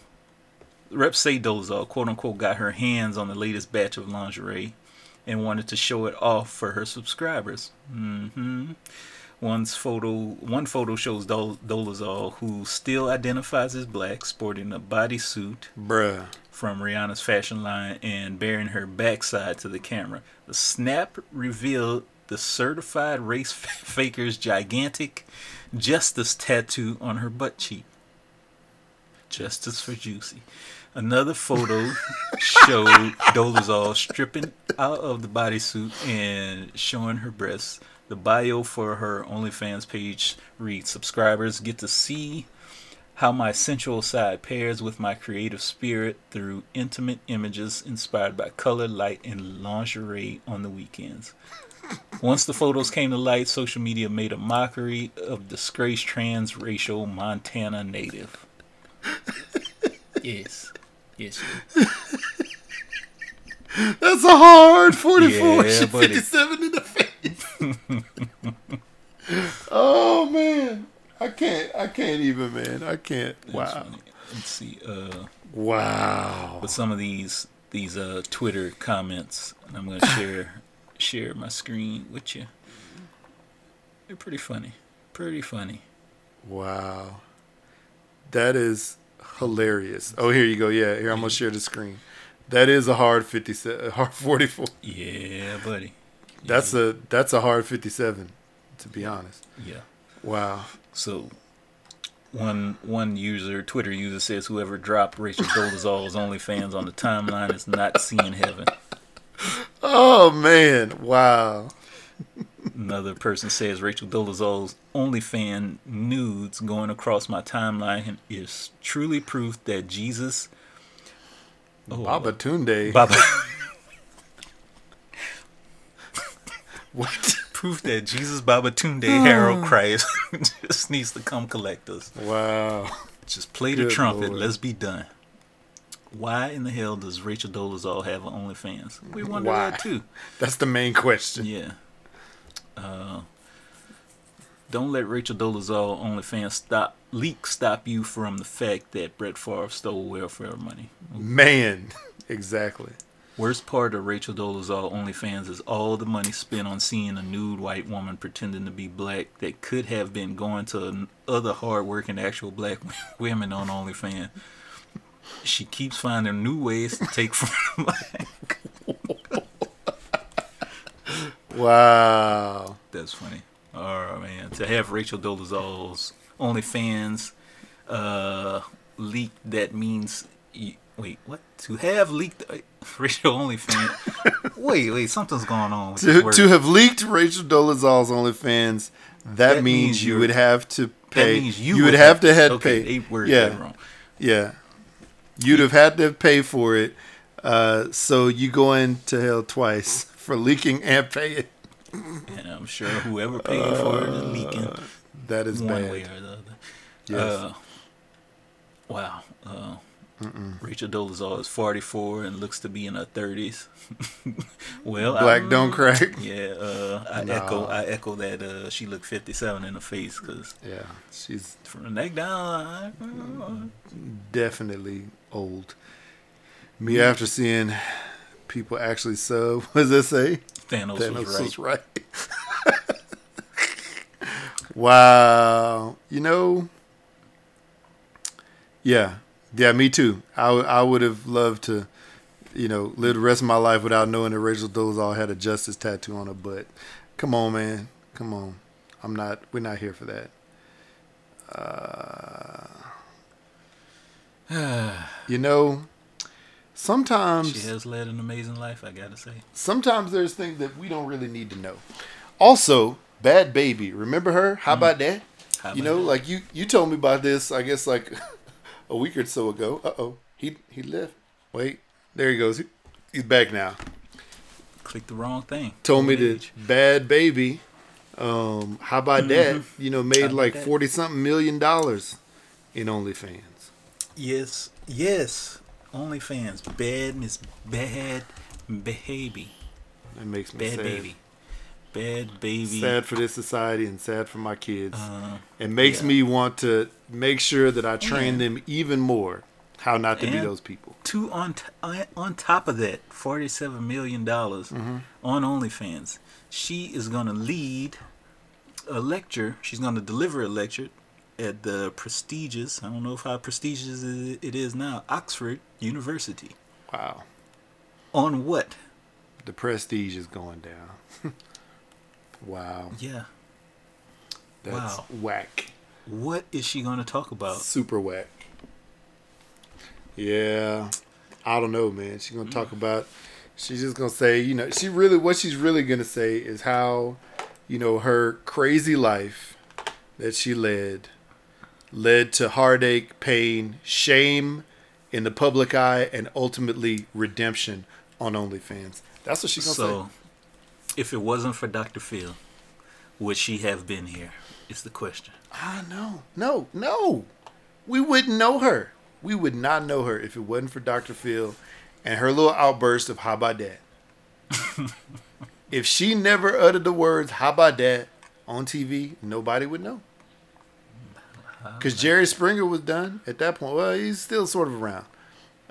Speaker 3: Rep say Dolezal, quote unquote, got her hands on the latest batch of lingerie and wanted to show it off for her subscribers. Mm-hmm. One's photo, one photo shows Dol- Dolezal, who still identifies as black, sporting a bodysuit
Speaker 2: Bruh.
Speaker 3: From Rihanna's fashion line and bearing her backside to the camera. The snap revealed the certified race [LAUGHS] faker's gigantic justice tattoo on her butt cheek. Justice for Juicy. Another photo [LAUGHS] showed Dolezal stripping out of the bodysuit and showing her breasts. The bio for her OnlyFans page reads Subscribers get to see how my sensual side pairs with my creative spirit through intimate images inspired by color, light, and lingerie on the weekends. Once the photos came to light, social media made a mockery of disgraced transracial Montana native. yes. Yes.
Speaker 2: That's a hard 44.
Speaker 3: Yeah,
Speaker 2: She
Speaker 3: buddy.
Speaker 2: 57 in the face. [LAUGHS] oh, man. I can't. I can't even, man. I can't. Wow.
Speaker 3: Let's see. Uh,
Speaker 2: Wow.
Speaker 3: with some of these these uh Twitter comments, and I'm gonna share [LAUGHS] share my screen with you. They're pretty funny. Pretty funny.
Speaker 2: Wow. That is hilarious. Oh, here you go. Yeah, here I'm gonna share the screen. That is a hard 57, hard 44.
Speaker 3: Yeah, buddy.
Speaker 2: That's a that's a hard 57, to be honest.
Speaker 3: Yeah.
Speaker 2: Wow.
Speaker 3: So one one user, Twitter user says whoever dropped Rachel Dolezal's OnlyFans on the timeline is not seeing heaven.
Speaker 2: Oh man. Wow.
Speaker 3: Another person says Rachel Dolezal's OnlyFan nudes going across my timeline is truly proof that Jesus Oh,
Speaker 2: Baba Tunde.
Speaker 3: Baba [LAUGHS]
Speaker 2: What?
Speaker 3: Proof that Jesus Baba Tunde Harold Christ [LAUGHS] just needs to come collect us.
Speaker 2: Wow.
Speaker 3: Just play the trumpet.
Speaker 2: Lord.
Speaker 3: Let's be done. Why in the hell does Rachel Dolezal have an OnlyFans? We wonder
Speaker 2: Why?
Speaker 3: that too. [LAUGHS]
Speaker 2: That's the main question.
Speaker 3: Yeah. Uh, don't let Rachel Dolezal OnlyFans stop leak stop you from the fact that Brett Favre stole welfare money.
Speaker 2: Man. [LAUGHS] Exactly.
Speaker 3: Worst part of Rachel Dolezal OnlyFans is all the money spent on seeing a nude white woman pretending to be black that could have been going to other hardworking actual black [LAUGHS] women on OnlyFans. She keeps finding new ways to take from black.
Speaker 2: Wow.
Speaker 3: That's funny. Oh man, to have Rachel Dolezal's OnlyFans uh, leaked, that means y wait, what? To have leaked uh, [LAUGHS] Rachel OnlyFans? [LAUGHS] wait, wait, something's going on. With
Speaker 2: To, to have leaked Rachel Dolezal's OnlyFans, that,
Speaker 3: That
Speaker 2: means,
Speaker 3: means
Speaker 2: you would have to
Speaker 3: that
Speaker 2: pay.
Speaker 3: means you,
Speaker 2: would have to had
Speaker 3: okay,
Speaker 2: pay.
Speaker 3: They worded
Speaker 2: yeah,
Speaker 3: wrong.
Speaker 2: yeah. You'd have had to pay for it. Uh, so you go into hell twice [LAUGHS] for leaking and paying.
Speaker 3: And I'm sure whoever paid for it is leaking
Speaker 2: That is
Speaker 3: one
Speaker 2: bad.
Speaker 3: way or the other.
Speaker 2: Yes.
Speaker 3: Uh, wow. Uh, Rachel Dolezal is 44 and looks to be in her 30s. [LAUGHS] well,
Speaker 2: Black
Speaker 3: I,
Speaker 2: don't crack. [LAUGHS]
Speaker 3: Yeah, uh, I
Speaker 2: Nah.
Speaker 3: echo. I echo that uh, she looked 57 in the face because
Speaker 2: Yeah, she's
Speaker 3: from the neck down,
Speaker 2: definitely old. Me after seeing people actually sub. [LAUGHS] What does that say?
Speaker 3: Thanos,
Speaker 2: Thanos
Speaker 3: was right.
Speaker 2: was right. wow. You know, yeah. Yeah, me too. I, w- I would have loved to, you know, live the rest of my life without knowing that Rachel Dolezal had a justice tattoo on her butt. Come on, man. Come on. I'm not, we're not here for that. Uh, [SIGHS] you know, sometimes
Speaker 3: She has led an amazing life, I gotta say.
Speaker 2: sometimes there's things that we don't really need to know. Also, Bhad Bhabie, remember her? How about that?
Speaker 3: Mm. How
Speaker 2: you
Speaker 3: about
Speaker 2: know,
Speaker 3: that?
Speaker 2: like you you told me about this, I guess like [LAUGHS] a week or so ago. Uh oh, he he left. Wait, there he goes. He, he's back now.
Speaker 3: clicked the wrong thing.
Speaker 2: Told me that. Bhad Bhabie. Um, how about that? You know, made
Speaker 3: Mm-hmm.
Speaker 2: like forty something million dollars in OnlyFans.
Speaker 3: Yes, yes. OnlyFans, bad Miss Bhad Bhabie,
Speaker 2: That makes me
Speaker 3: Bad
Speaker 2: sad.
Speaker 3: Baby, Bhad Bhabie.
Speaker 2: Sad for this society and sad for my kids.
Speaker 3: Uh,
Speaker 2: It makes
Speaker 3: yeah.
Speaker 2: me want to make sure that I train them even more How not to be those people.
Speaker 3: Two on t- on- on top of that, forty-seven million dollars
Speaker 2: Mm-hmm.
Speaker 3: on OnlyFans. She is going to lead a lecture. She's going to deliver a lecture at the prestigious. I don't know if how prestigious it is now. Oxford University.
Speaker 2: Wow.
Speaker 3: On what?
Speaker 2: The prestige is going down. [LAUGHS] wow.
Speaker 3: Yeah.
Speaker 2: That's
Speaker 3: Wow.
Speaker 2: whack.
Speaker 3: What is she going to talk about?
Speaker 2: Super whack. Yeah. I don't know, man. She's gonna
Speaker 3: Mm.
Speaker 2: talk about she's just gonna say, you know, she really what she's really gonna say is how, you know, her crazy life that she led led to heartache, pain, shame in the public eye, and ultimately redemption on OnlyFans. That's what she's gonna
Speaker 3: So,
Speaker 2: say.
Speaker 3: If it wasn't for Dr. Phil, would she have been here? Is the question.
Speaker 2: Ah, no, no, no. We wouldn't know her. We would not know her if it wasn't for Dr. Phil and her little outburst of "How about that?" [LAUGHS] if she never uttered the words "How about that?" on TV, nobody would know. Because Jerry Springer was done at that point. Well, he's still sort of around.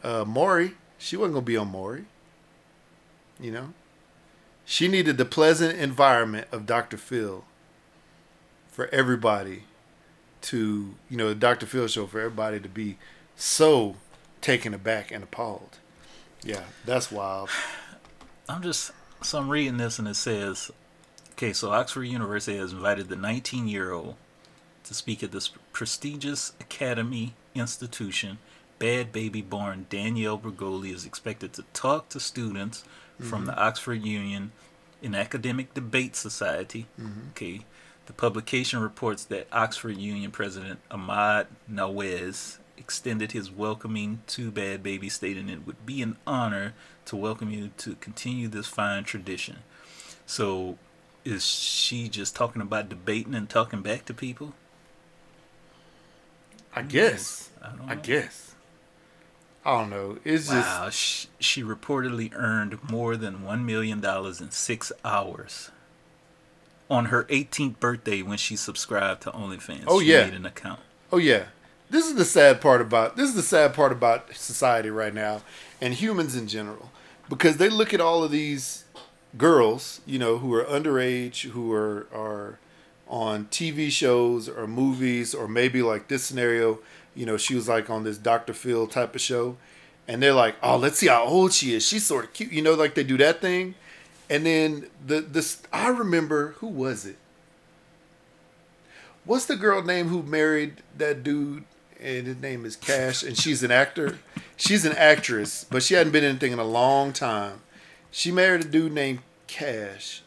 Speaker 2: Uh, Maury, she wasn't gonna be on Maury. You know, she needed the pleasant environment of Dr. Phil for everybody to, you know, the Dr. Phil show for everybody to be so taken aback and appalled. Yeah, that's wild.
Speaker 3: I'm just so I'm reading this and it says, okay, so Oxford University has invited the 19 year old to speak at this prestigious academy institution. Bhad Bhabie born Danielle Bregoli is expected to talk to students from the mm-hmm. Oxford Union in Academic Debate Society. Mm-hmm. Okay, the publication reports that Oxford Union President Ahmad Nawaz extended his welcoming to Bhad Bhabie, stating it would be an honor to welcome you to continue this fine tradition. So, is she just talking about debating and talking back to people?
Speaker 2: I guess.
Speaker 3: I don't
Speaker 2: I guess. I don't know. It's just
Speaker 3: Wow, she, she reportedly earned more than $1 million in six hours. On her 18th birthday, when she subscribed to OnlyFans,
Speaker 2: Oh,
Speaker 3: she
Speaker 2: yeah.
Speaker 3: made an account.
Speaker 2: Oh yeah. This is the sad part about this is the sad part about society right now and humans in general because they look at all of these girls, you know, who are underage, who are are on TV shows or movies or maybe like this scenario, you know, she was like on this Dr. Phil type of show and they're like, "Oh, let's see how old she is. She's sort of cute." You know, like they do that thing. And then the this I remember who was it? What's the girl name who married that dude? And his name is Cash, and she's an actor. She's an actress, but she hadn't been anything in a long time. She married a dude named Cash.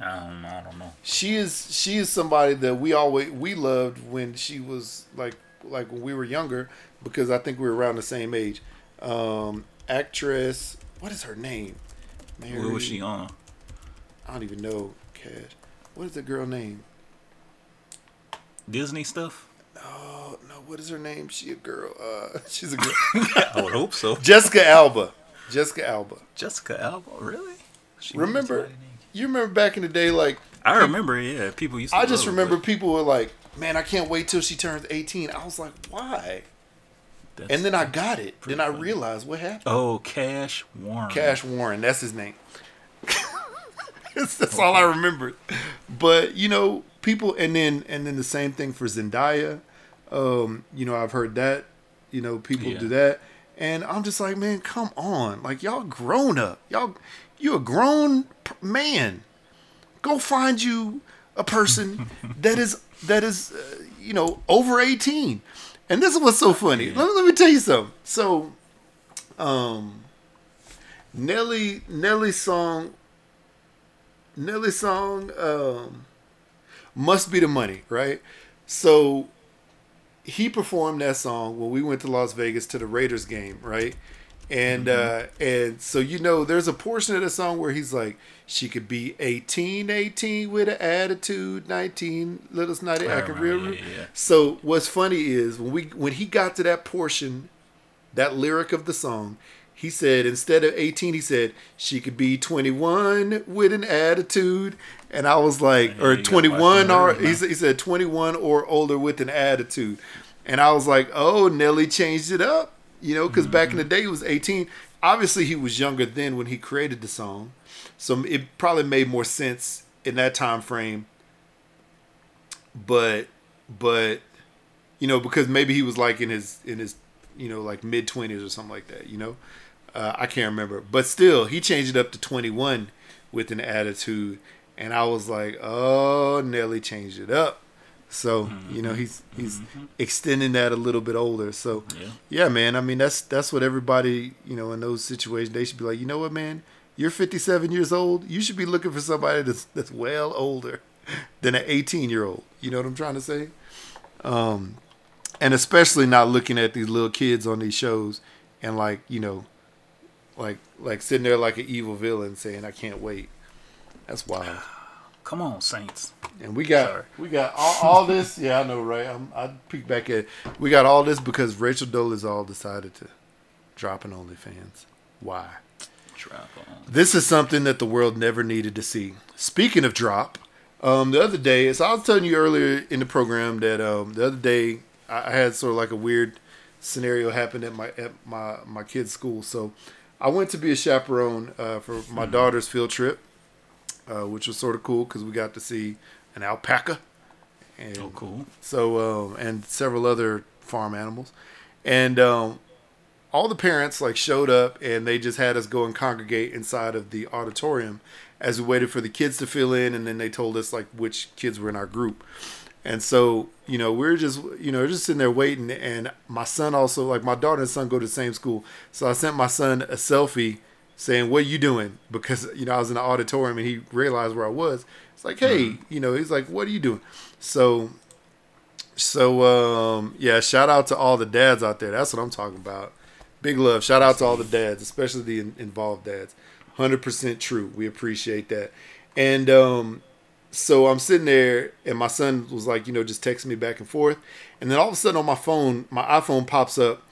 Speaker 3: I don't, I don't know.
Speaker 2: She is she is somebody that we always we loved when she was like like when we were younger because I think we were around the same age. Um, actress, what is her name?
Speaker 3: What was she on?
Speaker 2: I don't even know. Cash. What is the girl name?
Speaker 3: Disney stuff?
Speaker 2: Oh no, what is her name? She a girl. Uh, [LAUGHS] she's a [LAUGHS] girl.
Speaker 3: I would hope so.
Speaker 2: Jessica Alba. Jessica Alba.
Speaker 3: Jessica Alba, really? She
Speaker 2: Remember, you remember back in the day, like
Speaker 3: I remember, yeah. People used to
Speaker 2: I just remember people were like, "Man, I can't wait till she turns 18." I was like, "Why?"
Speaker 3: that's-
Speaker 2: And then I got it. Then I realized what happened.
Speaker 3: Oh, Cash Warren.
Speaker 2: Cash Warren, that's his name. [LAUGHS] that's that's all I remember. But you know, people, and then and then the same thing for Zendaya. Um, you know, I've heard that. You know, people
Speaker 3: Yeah.
Speaker 2: do that, and I'm just like, man, come on, like y'all grown up, y'all, you a grown man. Go find you a person [LAUGHS] that is that is, uh, you know, over 18. And this is what's so funny. Let, me- let me tell you something. So, um, Nelly Nelly's song Nelly's song um must be the money, right? So he performed that song when we went to Las Vegas to the Raiders game, right? And uh and so you know there's a portion of the song where he's like she could be 18 18 with an attitude 19 little snotty
Speaker 3: I
Speaker 2: acting real
Speaker 3: yeah, yeah.
Speaker 2: so what's funny is when we when he got to that portion that lyric of the song, he said instead of 18, he said she could be 21 with an attitude. And I was like,
Speaker 3: Yeah,
Speaker 2: or 21 or he said, he said 21 or older with an attitude. And I was like, oh, Nelly changed it up. You know, because back in the day he was 18. Obviously, he was younger then when he created the song, so it probably made more sense in that time frame. But, but, you know, because maybe he was like in his in his you know like mid 20s or something like that. You know, uh, I can't remember, but still, he changed it up to 21 with an attitude, and I was like, oh, Nelly changed it up. So you know he's he's extending that a little bit older. So
Speaker 3: Yeah.
Speaker 2: yeah, man. I mean that's that's what everybody you know in those situations they should be like. You know what, man? You're 57 years old. You should be looking for somebody that's that's well older than an 18 year old. You know what I'm trying to say? Um, and especially not looking at these little kids on these shows and like you know, like like sitting there like an evil villain saying, "I can't wait." That's wild.
Speaker 3: Come on, Saints.
Speaker 2: And we got
Speaker 3: Sorry.
Speaker 2: we got all, all this. [LAUGHS] Yeah, I know, right? I'm, I peek back at. We got all this because Rachel Dolezal decided to drop an OnlyFans. Why?
Speaker 3: Drop on.
Speaker 2: This is something that the world never needed to see. Speaking of drop, um, the other day, so I was telling you earlier in the program that um, the other day I I had sort of like a weird scenario happen at my at my my kid's school. So I went to be a chaperone uh, for my daughter's field trip, uh, which was sort of cool because we got to see an alpaca. And
Speaker 3: Oh, cool.
Speaker 2: so um, and several other farm animals, and um, all the parents like showed up and they just had us go and congregate inside of the auditorium as we waited for the kids to fill in, and then they told us like which kids were in our group. And so, you know, we are just, you know, just sitting there waiting. And my son also, like my daughter and son go to the same school. So I sent my son a selfie saying, What are you doing? Because, you know, I was in the auditorium and he realized where I was. It's like, Hey, you know, he's like, What are you doing? So, so, um, yeah, shout out to all the dads out there. That's what I'm talking about. Big love. Shout out to all the dads, especially the in- involved dads. 100% true. We appreciate that. And, um, so I'm sitting there, and my son was like, you know, just texting me back and forth, and then all of a sudden on my phone, my iPhone pops up,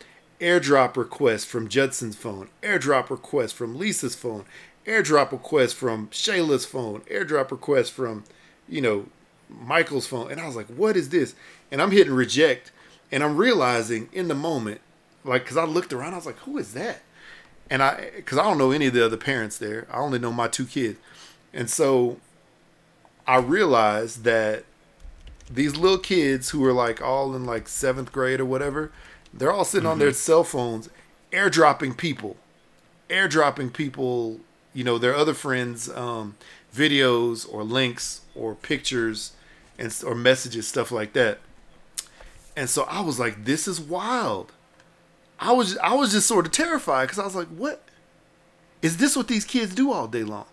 Speaker 2: airdrop request from Judson's phone, airdrop request from Lisa's phone, airdrop request from Shayla's phone, airdrop request from, you know, Michael's phone, and I was like, what is this? And I'm hitting reject, and I'm realizing in the moment, like, cause I looked around, I was like, who is that? And I, cause I don't know any of the other parents there. I only know my two kids, and so I realized that these little kids who are like all in like seventh grade or whatever, they're all sitting on their cell phones, airdropping people, airdropping people, you know, their other friends, um, videos or links or pictures and or messages, stuff like that. And so I was like, this is wild. I was I was just sort of terrified because I was like, what is this? What these kids do all day long?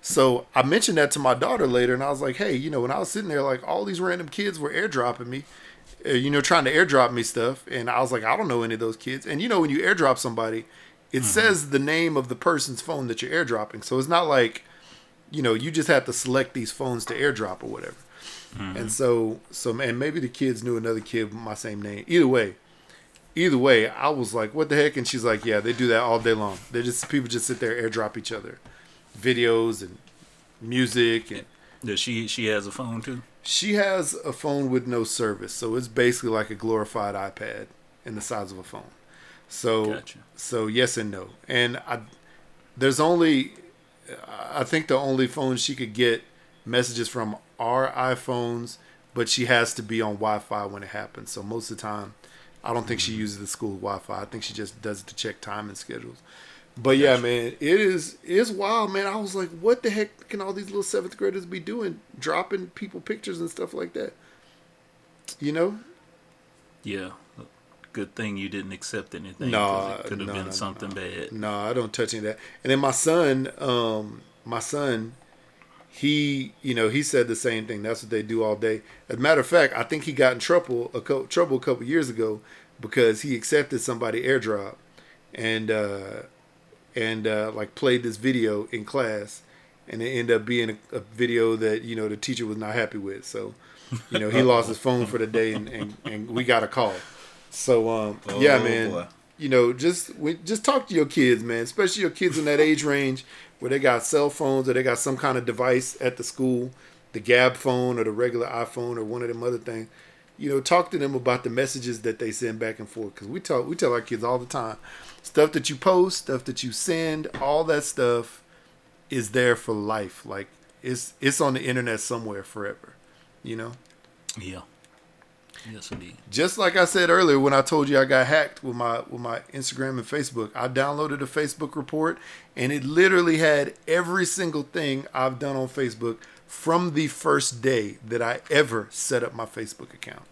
Speaker 2: So I mentioned that to my daughter later, and I was like, "Hey, you know, when I was sitting there, like all these random kids were airdropping me, Uh, you know, trying to airdrop me stuff, and I was like, I don't know any of those kids. And you know, when you airdrop somebody, it mm-hmm. says the name of the person's phone that you're airdropping, so it's not like, you know, you just have to select these phones to airdrop or whatever. Mm-hmm. And so, so man, maybe the kids knew another kid with my same name. Either way, either way, I was like, "What the heck?" And she's like, "Yeah, they do that all day long. They just people just sit there airdrop each other." videos and music and
Speaker 3: Does she she has a phone too?
Speaker 2: she has a phone with no service so it's basically like a glorified ipad in the size of a phone. So
Speaker 3: Gotcha.
Speaker 2: so yes and no. And i there's only i think the only phone she could get messages from are iphones but she has to be on wi-fi when it happens. So most of the time i don't think she mm-hmm. uses the school wi-fi. I think she just does it to check time and schedules but yeah, man, it is it's wild, man. I was like, what the heck can all these little seventh graders be doing, dropping people pictures and stuff like that? You know?
Speaker 3: Yeah. Good thing you didn't accept anything.
Speaker 2: No,
Speaker 3: it could have
Speaker 2: no,
Speaker 3: been
Speaker 2: no,
Speaker 3: something bad.
Speaker 2: No, I don't touch any of that. And then my son, um, my son, he, you know, he said the same thing. That's what they do all day. As a matter of fact, I think he got in trouble a co- trouble a couple years ago because he accepted somebody airdrop, and uh, and uh, like played this video in class, and it ended up being a, a video that you know the teacher was not happy with. So, you know, he lost his phone for the day, and, and, and we got a call. So, um, yeah,
Speaker 3: Oh,
Speaker 2: man
Speaker 3: boy.
Speaker 2: you know, just we, just talk to your kids, man. Especially your kids in that age range where they got cell phones or they got some kind of device at the school, the Gabb phone or the regular iPhone or one of them other things. you know, talk to them about the messages that they send back and forth. Because we talk, we tell our kids all the time, stuff that you post, stuff that you send, all that stuff is there for life. Like it's it's on the internet somewhere forever. You know.
Speaker 3: Yeah. Yes, indeed.
Speaker 2: Just like I said earlier when I told you I got hacked with my with my Instagram and Facebook, I downloaded a Facebook report and it literally had every single thing I've done on Facebook from the first day that I ever set up my Facebook account.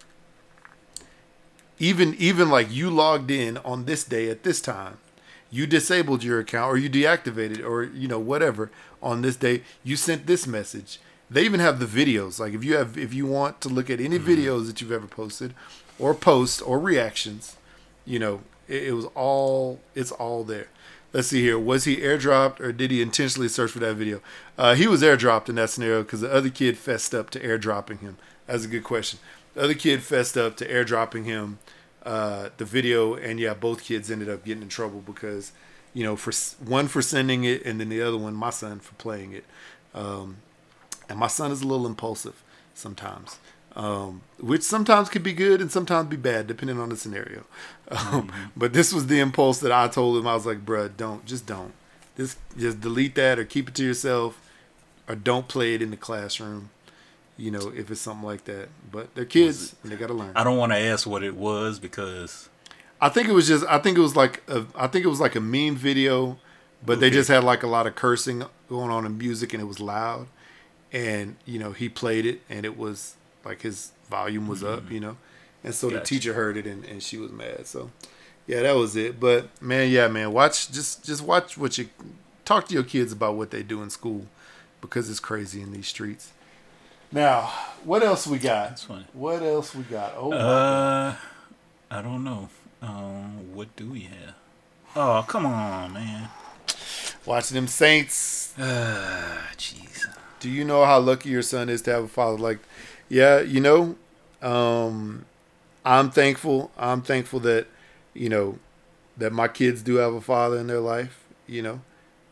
Speaker 2: Even even like you logged in on this day at this time, you disabled your account or you deactivated or you know whatever on this day, you sent this message they even have the videos. Like if you have if you want to look at any videos that you've ever posted or posts or reactions, you know, it, it was all it's all there. Let's see here. Was he airdropped or did he intentionally search for that video? Uh, he was airdropped in that scenario because the other kid fessed up to airdropping him. That's a good question. The other kid fessed up to airdropping him uh, the video, and yeah, both kids ended up getting in trouble because, you know, for one for sending it, and then the other one, my son, for playing it. Um, and my son is a little impulsive sometimes, um, which sometimes could be good and sometimes be bad depending on the scenario. Um, mm-hmm. But this was the impulse that I told him. I was like, "Bruh, don't, just don't, just just delete that or keep it to yourself, or don't play it in the classroom." You know, if it's something like that. But they're kids and they got to learn.
Speaker 3: I don't want to ask what it was because
Speaker 2: I think it was just. I think it was like a. I think it was like a meme video, but okay. they just had like a lot of cursing going on in music and it was loud and you know he played it and it was like his volume was mm-hmm. up you know and so gotcha. the teacher heard it and, and she was mad so yeah that was it but man yeah man watch just just watch what you talk to your kids about what they do in school because it's crazy in these streets now what else we got?
Speaker 3: That's funny.
Speaker 2: what else we got?
Speaker 3: Oh uh i don't know. Um what do we have? Oh come on man.
Speaker 2: Watching them saints. [SIGHS]
Speaker 3: Ah jeez.
Speaker 2: Do you know how lucky your son is to have a father like yeah you know um, i'm thankful i'm thankful that you know that my kids do have a father in their life you know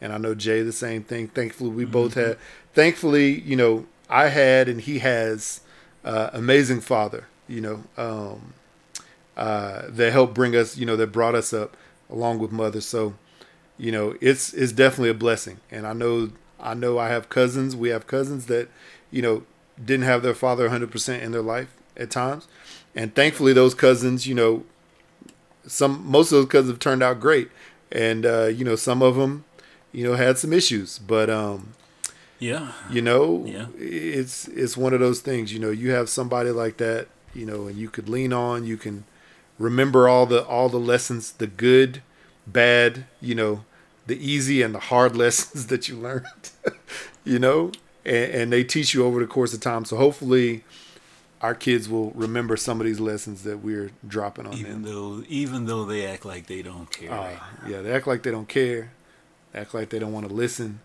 Speaker 2: and i know jay the same thing. Thankfully we mm-hmm. both had thankfully you know i had and he has uh, amazing father you know um, uh, that helped bring us you know that brought us up along with mother so you know it's it's definitely a blessing and i know I know I have cousins. We have cousins that, you know, didn't have their father 100% in their life at times. And thankfully, those cousins, you know, some most of those cousins have turned out great. And, uh, you know, some of them, you know, had some issues. But, um,
Speaker 3: yeah,
Speaker 2: you know,
Speaker 3: yeah.
Speaker 2: it's it's one of those things. You know, you have somebody like that, you know, and you could lean on. You can remember all the all the lessons, the good, bad, you know, the easy and the hard [LAUGHS] lessons that you learned, [LAUGHS] you know, and, and, they teach you over the course of time. So hopefully, our kids will remember some of these lessons that we're dropping on them.
Speaker 3: even
Speaker 2: them.
Speaker 3: though even though they act like they don't care. Uh,
Speaker 2: right? Yeah, they act like they don't care. They act like they don't want to listen.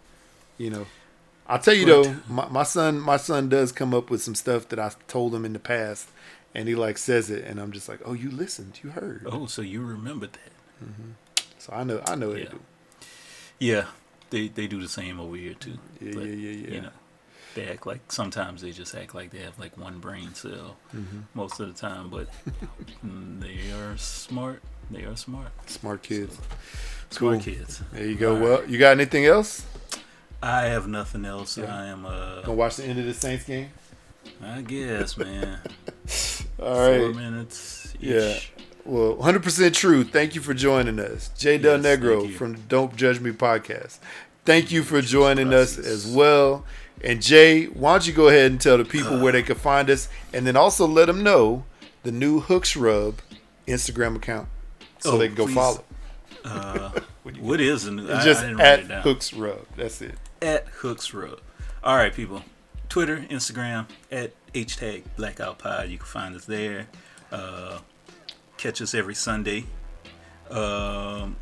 Speaker 2: You know, I'll tell you but, though, my, my son, my son does come up with some stuff that I told him in the past, and he like says it, and I'm just like, oh, you listened, you heard.
Speaker 3: Oh, so you remembered that.
Speaker 2: Mm-hmm. So I know, I know
Speaker 3: yeah.
Speaker 2: they do.
Speaker 3: Yeah, they they do the same over here too.
Speaker 2: Yeah, but, yeah, yeah, yeah.
Speaker 3: You know, they act like sometimes they just act like they have like one brain cell
Speaker 2: mm-hmm.
Speaker 3: most of the time, but [LAUGHS] they are smart. They are smart.
Speaker 2: Smart kids.
Speaker 3: So, cool. Smart kids.
Speaker 2: There you go. All well, right. you got anything else?
Speaker 3: I have nothing else. Yeah. I am uh
Speaker 2: gonna watch the end of the Saints game.
Speaker 3: I guess, man. [LAUGHS]
Speaker 2: All right.
Speaker 3: Four minutes.
Speaker 2: Yeah. Well, 100% true. Thank you for joining us. Jay yes, Del Negro from the Don't Judge Me podcast. Thank you for joining us as well. And Jay, why don't you go ahead and tell the people where they can [SIGHS] find us and then also let them know the new Hooks Rub Instagram account so oh, they can go
Speaker 3: please.
Speaker 2: follow.
Speaker 3: Uh, [LAUGHS] what is the new?
Speaker 2: It's just at Hooks Rub. That's it.
Speaker 3: At Hooks Rub. All right, people. Twitter, Instagram, at hashtag Blackout Pod. You can find us there. Uh, catch us every Sunday. Um,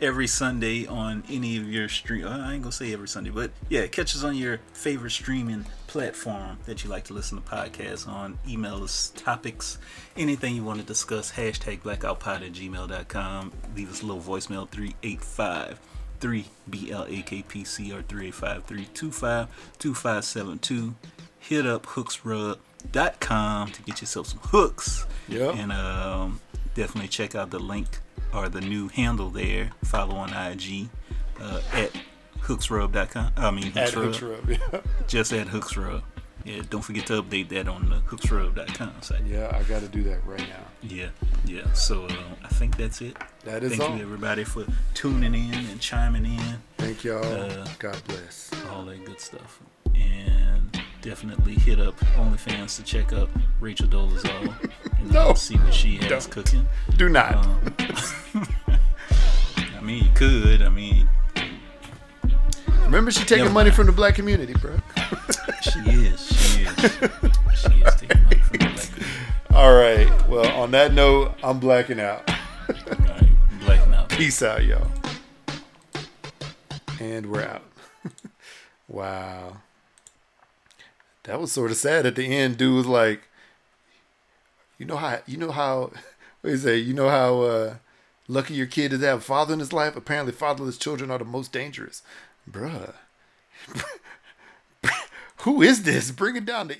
Speaker 3: every Sunday on any of your stream. I ain't gonna say every Sunday, but yeah, catch us on your favorite streaming platform that you like to listen to podcasts on. Email us topics, anything you want to discuss. Hashtag blackoutpod at gmail.com. Leave us a little voicemail 385 3 BLAKPC or 385 325 2572. Hit up Hooks hooksrub.com to get yourself some hooks.
Speaker 2: Yep.
Speaker 3: And um, definitely check out the link or the new handle there. Follow on IG uh, at hooksrub.com. I mean,
Speaker 2: At
Speaker 3: hooksrub. [LAUGHS]
Speaker 2: Yeah.
Speaker 3: Just at hooksrub. Yeah, don't forget to update that on the hooksrub.com site.
Speaker 2: Yeah, I got to do that right now.
Speaker 3: Yeah, yeah. So uh, I think that's it.
Speaker 2: That is all.
Speaker 3: Thank
Speaker 2: all.
Speaker 3: you, everybody, for tuning in and chiming in.
Speaker 2: Thank y'all.
Speaker 3: Uh,
Speaker 2: God bless.
Speaker 3: all that good stuff. And definitely hit up OnlyFans to check out Rachel Dolezal [LAUGHS] and
Speaker 2: No.
Speaker 3: uh, see what she has
Speaker 2: Don't.
Speaker 3: cooking.
Speaker 2: Do not.
Speaker 3: Um, [LAUGHS] I mean, you could. I mean,
Speaker 2: Remember, she taking
Speaker 3: never
Speaker 2: money
Speaker 3: mind.
Speaker 2: from the black community, bro.
Speaker 3: she is. She is. She is taking money from the black community.
Speaker 2: All right. Well, on that note, I'm blacking out.
Speaker 3: Right, blacking out.
Speaker 2: Peace out, y'all. And we're out. [LAUGHS] wow. That was sort of sad at the end. Dude was like, you know how you know how [LAUGHS] what you say? You know how uh, lucky your kid is to have a father in his life. Apparently, fatherless children are the most dangerous, bruh. [LAUGHS] Who is this? Bring it down to.